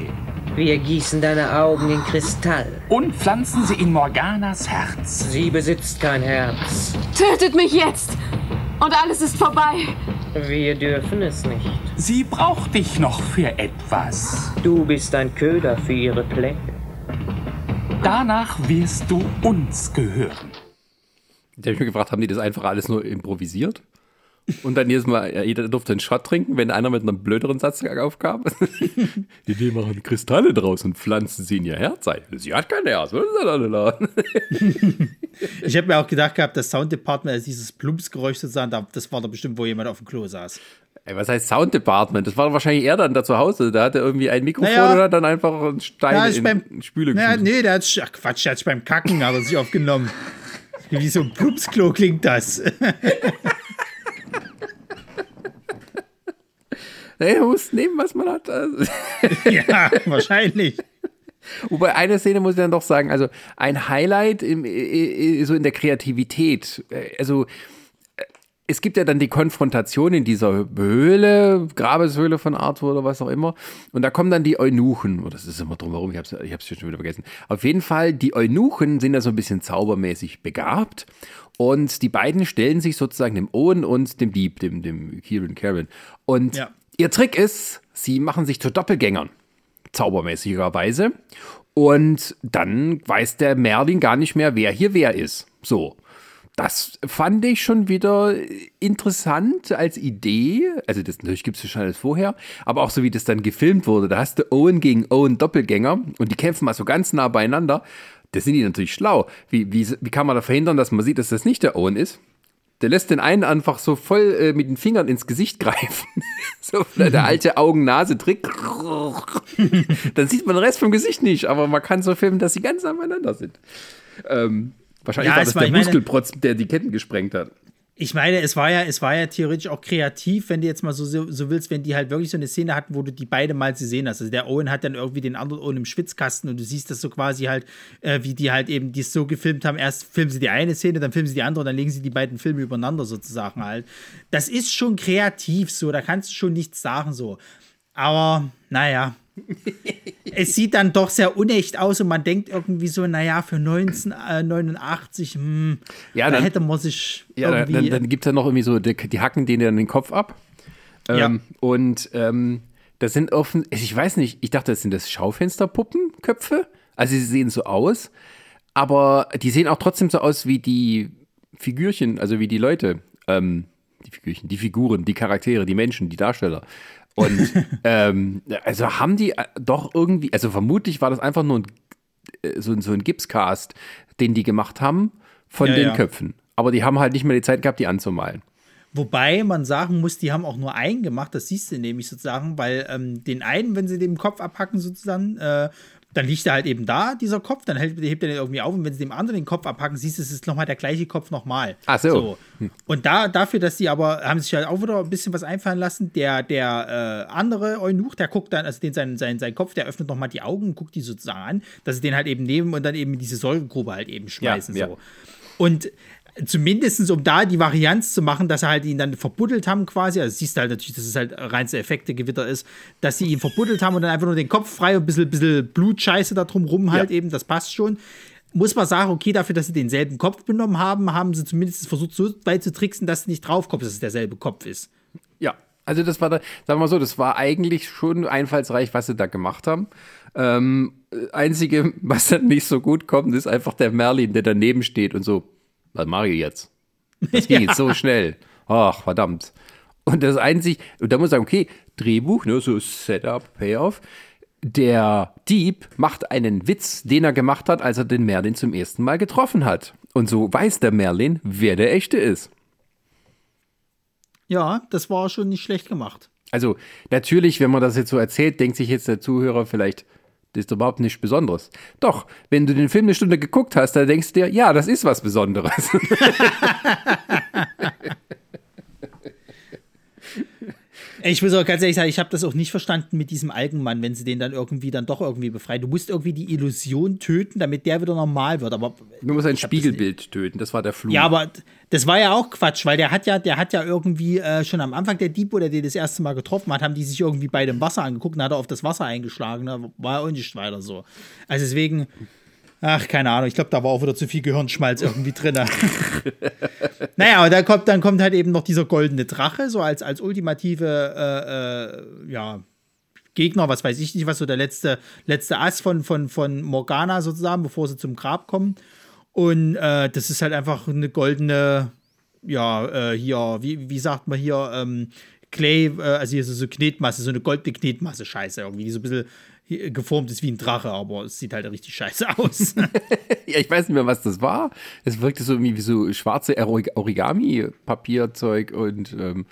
Wir gießen deine Augen in Kristall. Und pflanzen sie in Morganas Herz. Sie besitzt kein Herz. Tötet mich jetzt! Und alles ist vorbei. Wir dürfen es nicht. Sie braucht dich noch für etwas. Du bist ein Köder für ihre Pläne. Danach wirst du uns gehören. Da habe ich mir gefragt, haben die das einfach alles nur improvisiert? Und dann jedes Mal, ja, jeder durfte einen Shot trinken, wenn einer mit einem blöderen Satz aufkam. (laughs) die machen Kristalle draus und pflanzen sie in ihr Herz ein. Sie hat kein Herz. (laughs) ich habe mir auch gedacht gehabt, das Sounddepartment, also dieses Plumpsgeräusch sozusagen, das war da bestimmt, wo jemand auf dem Klo saß. Ey, was heißt Sounddepartment? Das war wahrscheinlich er dann da zu Hause. Da hat er irgendwie ein Mikrofon naja, oder dann einfach einen Stein ja, in beim, Spüle naja, Nee, der hat, ach Quatsch, der hat sich beim Kacken hat er sich aufgenommen. Wie so ein Plupsklo klingt das. (laughs) naja, man muss nehmen, was man hat. (laughs) ja, wahrscheinlich. Wobei eine Szene muss ich dann doch sagen, also ein Highlight im, so in der Kreativität. Äh, also es gibt ja dann die Konfrontation in dieser Höhle, Grabeshöhle von Arthur oder was auch immer. Und da kommen dann die Eunuchen. Oh, das ist immer drumherum, ich hab's, ich hab's schon wieder vergessen. Auf jeden Fall, die Eunuchen sind ja so ein bisschen zaubermäßig begabt. Und die beiden stellen sich sozusagen dem Owen und dem Dieb, dem, dem Kieran Karen. Und ja. ihr Trick ist, sie machen sich zu Doppelgängern. Zaubermäßigerweise. Und dann weiß der Merlin gar nicht mehr, wer hier wer ist. So das fand ich schon wieder interessant als Idee. Also, das natürlich gibt es schon alles vorher, aber auch so wie das dann gefilmt wurde. Da hast du Owen gegen Owen Doppelgänger und die kämpfen mal so ganz nah beieinander. Da sind die natürlich schlau. Wie, wie, wie kann man da verhindern, dass man sieht, dass das nicht der Owen ist? Der lässt den einen einfach so voll äh, mit den Fingern ins Gesicht greifen. (laughs) so der (laughs) alte Augen-Nase-Trick. (laughs) Dann sieht man den Rest vom Gesicht nicht, aber man kann so filmen, dass sie ganz nah beieinander sind. Ähm, Wahrscheinlich ja, war das war, der Muskelprotz, der die Ketten gesprengt hat. Ich meine, es war ja, es war ja theoretisch auch kreativ, wenn du jetzt mal so, so willst, wenn die halt wirklich so eine Szene hatten, wo du die beide mal sehen hast. Also der Owen hat dann irgendwie den anderen Owen im Schwitzkasten und du siehst das so quasi halt, äh, wie die halt eben dies so gefilmt haben. Erst filmen sie die eine Szene, dann filmen sie die andere und dann legen sie die beiden Filme übereinander sozusagen halt. Das ist schon kreativ so, da kannst du schon nichts sagen so. Aber naja, es sieht dann doch sehr unecht aus und man denkt irgendwie so, naja, für 1989, äh, hm, ja, da hätte man sich. Ja, irgendwie dann, dann gibt es ja noch irgendwie so, die, die, hacken denen dann den Kopf ab. Ähm, ja. Und ähm, das sind offen, ich weiß nicht, ich dachte, das sind das Schaufensterpuppenköpfe. Also sie sehen so aus, aber die sehen auch trotzdem so aus wie die Figürchen, also wie die Leute. Ähm, die Figürchen, die Figuren, die Charaktere, die Menschen, die Darsteller. Und (laughs) ähm, also haben die äh, doch irgendwie, also vermutlich war das einfach nur ein, äh, so, so ein Gipscast, den die gemacht haben von ja, den ja. Köpfen. Aber die haben halt nicht mehr die Zeit gehabt, die anzumalen. Wobei man sagen muss, die haben auch nur einen gemacht, das siehst du nämlich sozusagen, weil ähm, den einen, wenn sie den Kopf abhacken sozusagen, äh, dann liegt er halt eben da, dieser Kopf, dann hebt, hebt er den irgendwie auf und wenn sie dem anderen den Kopf abhacken, siehst du, es ist nochmal der gleiche Kopf nochmal. Ach so. so. Hm. Und da, dafür, dass die aber, haben sich halt auch wieder ein bisschen was einfallen lassen, der, der äh, andere Eunuch, der guckt dann, also den sein, sein, sein Kopf, der öffnet nochmal die Augen und guckt die sozusagen an, dass sie den halt eben nehmen und dann eben in diese Säuregrube halt eben schmeißen. Ja, so. Ja. Und zumindest um da die Varianz zu machen, dass sie halt ihn dann verbuddelt haben quasi, also siehst du halt natürlich, dass es halt reinste Effekte-Gewitter ist, dass sie ihn verbuddelt haben und dann einfach nur den Kopf frei und ein bisschen, bisschen Blutscheiße da drum rum halt ja. eben, das passt schon. Muss man sagen, okay, dafür, dass sie denselben Kopf benommen haben, haben sie zumindest versucht, so weit zu tricksen, dass es nicht draufkommt, dass es derselbe Kopf ist. Ja, Also das war da, sagen wir mal so, das war eigentlich schon einfallsreich, was sie da gemacht haben. Ähm, einzige, (laughs) was dann nicht so gut kommt, ist einfach der Merlin, der daneben steht und so, was mache ich jetzt? (laughs) Das ging jetzt so schnell. Ach, verdammt. Und das einzig, und da muss ich sagen, okay, Drehbuch, ne, so Setup, Payoff. Der Dieb macht einen Witz, den er gemacht hat, als er den Merlin zum ersten Mal getroffen hat. Und so weiß der Merlin, wer der echte ist. Ja, das war schon nicht schlecht gemacht. Also natürlich, wenn man das jetzt so erzählt, denkt sich jetzt der Zuhörer vielleicht, das ist überhaupt nichts Besonderes. Doch, wenn du den Film eine Stunde geguckt hast, dann denkst du dir, ja, das ist was Besonderes. (laughs) (laughs) Ich muss auch ganz ehrlich sagen, ich habe das auch nicht verstanden mit diesem Algenmann, wenn sie den dann irgendwie dann doch irgendwie befreien. Du musst irgendwie die Illusion töten, damit der wieder normal wird. Aber du musst ein Spiegelbild das töten. Das war der Flug. Ja, aber das war ja auch Quatsch, weil der hat ja, der hat ja irgendwie äh, schon am Anfang der Dieb, der den das erste Mal getroffen hat, haben die sich irgendwie bei dem Wasser angeguckt und hat er auf das Wasser eingeschlagen. Da war auch nicht weiter so. Also deswegen Ach, keine Ahnung. Ich glaube, da war auch wieder zu viel Gehirnschmalz irgendwie drin. (laughs) naja, und dann kommt, dann kommt halt eben noch dieser goldene Drache, so als, als ultimative, äh, äh, ja, Gegner, was weiß ich nicht, was so der letzte, letzte Ass von, von, von Morgana sozusagen, bevor sie zum Grab kommen. Und äh, das ist halt einfach eine goldene, ja, äh, hier, wie, wie sagt man hier, ähm, Clay, äh, also hier so, so Knetmasse, so eine goldene Knetmasse-Scheiße irgendwie, die so ein bisschen geformt ist wie ein Drache, aber es sieht halt richtig scheiße (laughs) aus. ja, ich weiß nicht mehr, was das war. Es wirkte so irgendwie wie so schwarze Origami-Papierzeug und ähm,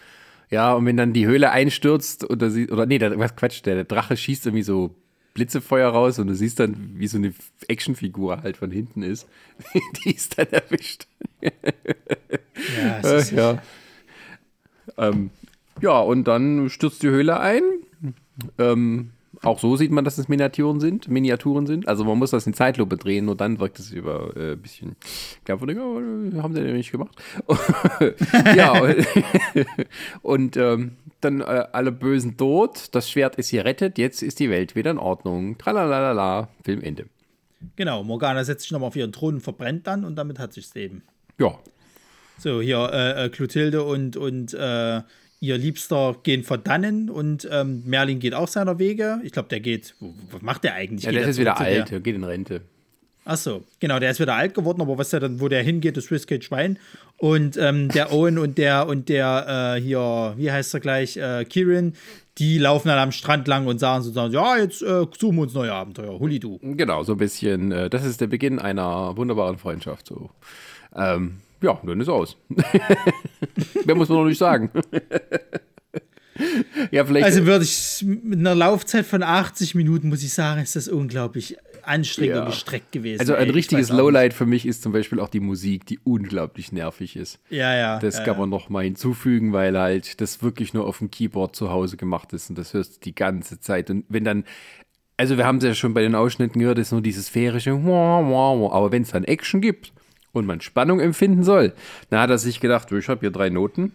ja, und wenn dann die Höhle einstürzt oder sie, oder nee, der, was Quatsch, der, der Drache schießt irgendwie so Blitzefeuer raus und du siehst dann, wie so eine Actionfigur halt von hinten ist. (laughs) die ist dann erwischt. ja, es ist ja. Ähm, ja, und dann stürzt die Höhle ein. Ähm, auch so sieht man, dass es Miniaturen sind, Miniaturen sind. Also man muss das in Zeitlupe drehen, nur dann wirkt es über ein äh, bisschen. Glaubwürdig, oh, haben sie ja nicht gemacht. (laughs) ja, und, (laughs) und ähm, dann äh, alle Bösen tot, das Schwert ist gerettet, jetzt ist die Welt wieder in Ordnung. Tralalala, Filmende. Genau, Morgana setzt sich nochmal auf ihren Thron und verbrennt dann und damit hat sich's eben. Ja. So, hier äh, äh Clotilde und, und äh, ihr Liebster gehen verdannen und ähm, Merlin geht auch seiner Wege. Ich glaube, der geht, was macht der eigentlich? Ja, der ist wieder alt, der geht in Rente. Ach so, genau, der ist wieder alt geworden, aber was der dann, wo der hingeht, das Risky Schwein. Und ähm, der (laughs) Owen und der und der äh, hier, wie heißt er gleich, äh, Kieran, die laufen dann am Strand lang und sagen sozusagen, ja, jetzt äh, suchen wir uns neue Abenteuer, Huli du. Genau, so ein bisschen, äh, das ist der Beginn einer wunderbaren Freundschaft. So. Ähm, ja, dann ist aus. (laughs) Mehr muss man noch nicht sagen. (laughs) ja, vielleicht. Also würde ich mit einer Laufzeit von 80 Minuten, muss ich sagen, ist das unglaublich anstrengend ja. und gestreckt gewesen. Also ein ey, richtiges Lowlight für mich ist zum Beispiel auch die Musik, die unglaublich nervig ist. Ja, ja. Das ja, kann man noch mal hinzufügen, weil halt das wirklich nur auf dem Keyboard zu Hause gemacht ist und das hörst du die ganze Zeit. Und wenn dann also wir haben es ja schon bei den Ausschnitten gehört, ist nur dieses sphärische, aber wenn es dann Action gibt, und man Spannung empfinden soll. Da hat er sich gedacht, ich habe hier drei Noten.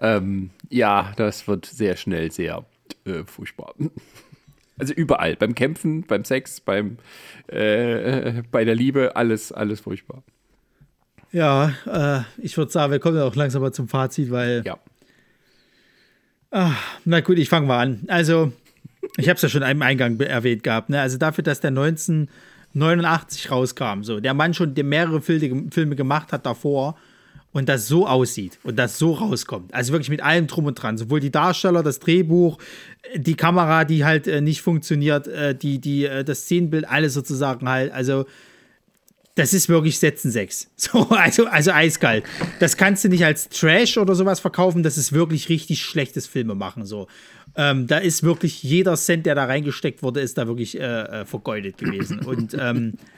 ähm, ja, das wird sehr schnell sehr äh, furchtbar. Also überall, beim Kämpfen, beim Sex, beim äh, bei der Liebe, alles, alles furchtbar. Ja, äh, ich würde sagen, wir kommen ja auch langsam mal zum Fazit, weil. Ja. Ach, na gut, ich fange mal an. Also, ich habe es ja schon im Eingang erwähnt gehabt. Ne? Also dafür, dass der 1989 rauskam, so der Mann schon mehrere Filme gemacht hat davor und das so aussieht und das so rauskommt. Also wirklich mit allem drum und dran. Sowohl die Darsteller, das Drehbuch, die Kamera, die halt äh, nicht funktioniert, äh, die, die, äh, das Szenenbild, alles sozusagen halt. Also das ist wirklich Sätzen 6. (laughs) So, also, also eiskalt. Das kannst du nicht als Trash oder sowas verkaufen, das ist wirklich richtig schlechtes Filme machen. So. Ähm, da ist wirklich jeder Cent, der da reingesteckt wurde, ist da wirklich äh, äh vergeudet gewesen. Und ähm, (laughs)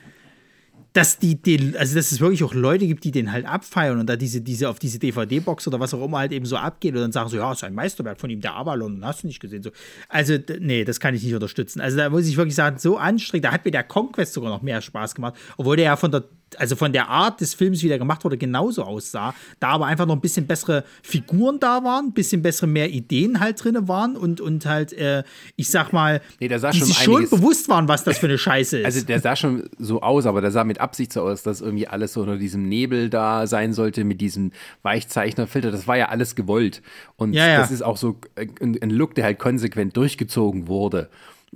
dass die, die, also dass es wirklich auch Leute gibt, die den halt abfeiern und da diese, diese auf diese DVD-Box oder was auch immer halt eben so abgeht und dann sagen so, ja, ist ein Meisterwerk von ihm, der Avalon, hast du nicht gesehen. So. Also, nee, das kann ich nicht unterstützen. Also da muss ich wirklich sagen, so anstrengend, da hat mir der Conquest sogar noch mehr Spaß gemacht, obwohl der ja von der also von der Art des Films, wie der gemacht wurde, genauso aussah. Da aber einfach noch ein bisschen bessere Figuren da waren, ein bisschen bessere, mehr Ideen halt drin waren und, und halt, äh, ich sag mal, Nee, der sah die schon sich schon bewusst waren, was das für eine Scheiße ist. Also der sah schon so aus, aber der sah mit Absicht so aus, dass irgendwie alles so unter diesem Nebel da sein sollte, mit diesem Weichzeichnerfilter. Das war ja alles gewollt. Und Ja, ja. das ist auch so ein Look, der halt konsequent durchgezogen wurde.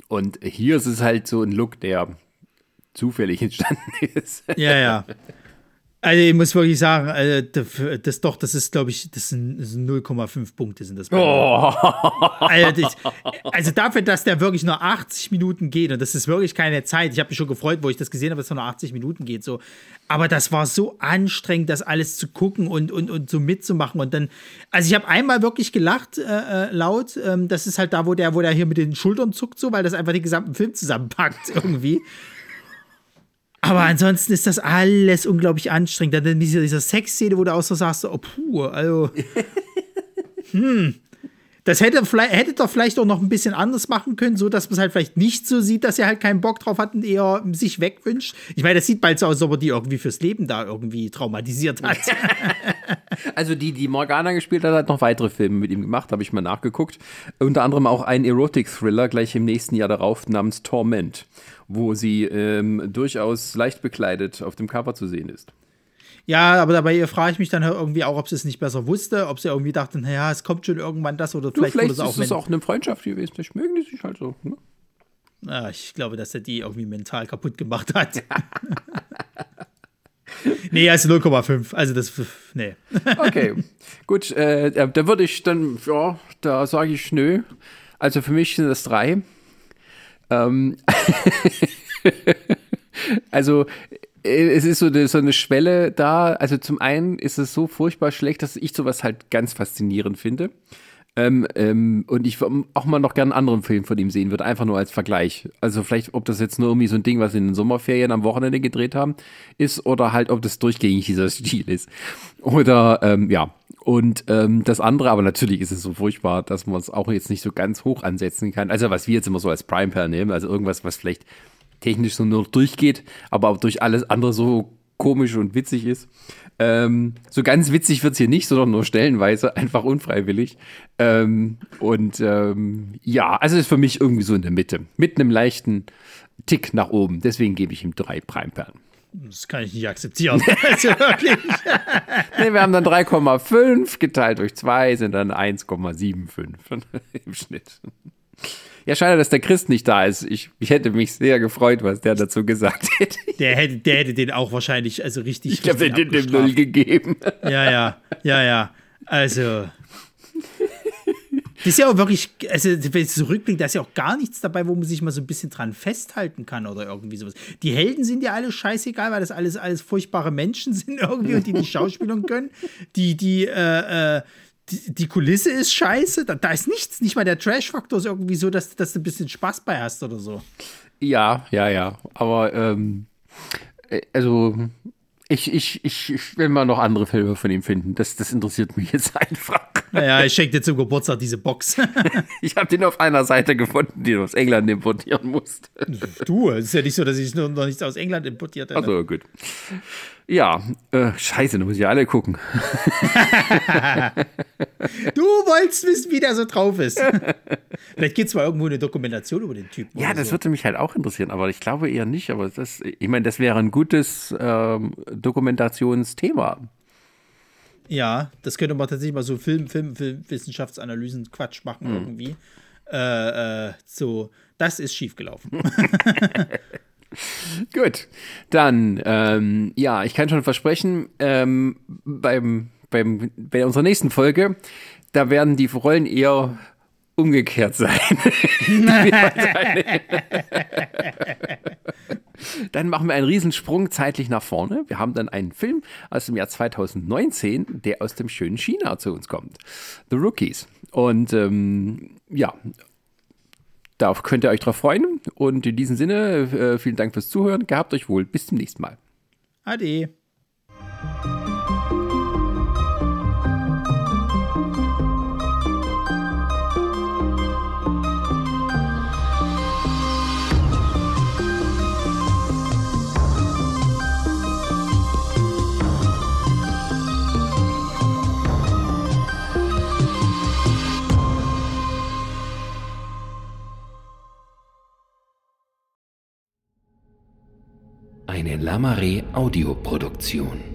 Und hier ist es halt so ein Look, der zufällig entstanden (laughs) ist. Ja, ja. Also ich muss wirklich sagen, also das, das doch, das ist, glaube ich, das sind, sind 0,5 Punkte sind das. Oh. Also, das, also dafür, dass der wirklich nur 80 Minuten geht und das ist wirklich keine Zeit. Ich habe mich schon gefreut, wo ich das gesehen habe, dass er nur 80 Minuten geht. So. Aber das war so anstrengend, das alles zu gucken und, und, und so mitzumachen. Und dann, also ich habe einmal wirklich gelacht, äh, äh, laut. Ähm, das ist halt da, wo der, wo der hier mit den Schultern zuckt, so, weil das einfach den gesamten Film zusammenpackt (laughs) irgendwie. Aber ansonsten ist das alles unglaublich anstrengend. Dann diese, diese Sexszene, wo du auch so sagst, oh puh, also. (laughs) hm. Das hätte, hätte doch vielleicht auch noch ein bisschen anders machen können, so dass man es halt vielleicht nicht so sieht, dass er halt keinen Bock drauf hat und eher sich wegwünscht. Ich meine, das sieht bald so aus, als ob er die irgendwie fürs Leben da irgendwie traumatisiert hat. (laughs) Also die, die Morgana gespielt hat, hat noch weitere Filme mit ihm gemacht, habe ich mal nachgeguckt. Unter anderem auch einen Erotic-Thriller gleich im nächsten Jahr darauf namens Torment, wo sie ähm, durchaus leicht bekleidet auf dem Cover zu sehen ist. ja, aber dabei frage ich mich dann irgendwie auch, ob sie es nicht besser wusste, ob sie irgendwie dachte, naja, es kommt schon irgendwann das oder Du, vielleicht, vielleicht, es auch, ist es auch eine Freundschaft gewesen. Vielleicht mögen die sich halt so. Ne? Ja, ich glaube, dass er die irgendwie mental kaputt gemacht hat. (laughs) (laughs) (laughs) nee, also 0,5. Also das, nee. Okay, gut. Äh, da- würde ich dann, ja, da sage ich nö. Also für mich sind das drei. Ähm, (laughs) also äh, es ist so eine, so eine Schwelle da. Also zum einen ist es so furchtbar schlecht, dass ich sowas halt ganz faszinierend finde. Ähm, ähm, und ich auch mal noch gerne einen anderen Film von ihm sehen würde, einfach nur als Vergleich. Also vielleicht, ob das jetzt nur irgendwie so ein Ding, was sie in den Sommerferien am Wochenende gedreht haben, ist oder halt, ob das durchgängig dieser (laughs) Stil ist. Oder, ähm, ja. Und ähm, das andere, aber natürlich ist es so furchtbar, dass man es auch jetzt nicht so ganz hoch ansetzen kann. Also was wir jetzt immer so als Prime Pair nehmen, also irgendwas, was vielleicht technisch so nur durchgeht, aber auch durch alles andere so komisch und witzig ist. Ähm, so ganz witzig wird's hier nicht, sondern nur stellenweise, einfach unfreiwillig. Ähm, und ähm, ja, also ist für mich irgendwie so in der Mitte. Mit einem leichten Tick nach oben. Deswegen gebe ich ihm drei Primeperlen. Das kann ich nicht akzeptieren. (laughs) also. (laughs) Nee, wir haben dann 3,5 geteilt durch 2 sind dann 1,75 (laughs) im Schnitt. Ja, schade, dass der Christ nicht da ist. Ich, ich hätte mich sehr gefreut, was der dazu gesagt (laughs) hätte. Der hätte, der hätte den auch wahrscheinlich, also richtig. Ich habe den dem. Null gegeben. Ja, ja, ja, ja. Also. Das ist ja auch wirklich, also wenn ich zurückblicke, da ist ja auch gar nichts dabei, wo man sich mal so ein bisschen dran festhalten kann oder irgendwie sowas. Die Helden sind ja alle scheißegal, weil das alles, alles furchtbare Menschen (laughs) sind irgendwie und die nicht schauspielern können. Die, die, äh, äh, die, die Kulisse ist scheiße. Da, da ist nichts, nicht mal der Trash-Faktor ist irgendwie so, dass, dass du ein bisschen Spaß bei hast oder so. Ja, ja, ja. Aber ähm, äh, also ich, ich, ich, ich will mal noch andere Filme von ihm finden. Das, das interessiert mich jetzt (laughs) einfach. Naja, ich schenke dir zum Geburtstag diese Box. (laughs) Ich habe den auf einer Seite gefunden, die du aus England importieren musst. du, es ist ja nicht so, dass ich nur noch nichts aus England importiert hätte. Also gut. Ja, äh, scheiße, da muss ich alle gucken. (laughs) Du wolltest wissen, wie der so drauf ist. (laughs) Vielleicht gibt es mal irgendwo eine Dokumentation über den Typen. Ja, das so. würde mich halt auch interessieren, aber ich glaube eher nicht. Aber das, ich meine, das wäre ein gutes ähm, Dokumentationsthema. Ja, das könnte man tatsächlich mal so Film, Film, Film Wissenschaftsanalysen Quatsch machen Hm. irgendwie. Äh, äh, so, das ist schiefgelaufen. (laughs) Gut, dann, ähm, ja, ich kann schon versprechen, ähm, beim, beim, bei unserer nächsten Folge, da werden die Rollen eher umgekehrt sein. (laughs) (laughs) dann machen wir einen Riesensprung zeitlich nach vorne. Wir haben dann einen Film aus dem Jahr 2019, der aus dem schönen China zu uns kommt. The Rookies. Und ähm, ja, da könnt ihr euch drauf freuen. Und in diesem Sinne, äh, vielen Dank fürs Zuhören. Gehabt euch wohl. Bis zum nächsten Mal. Ade. Eine Lamare Audioproduktion.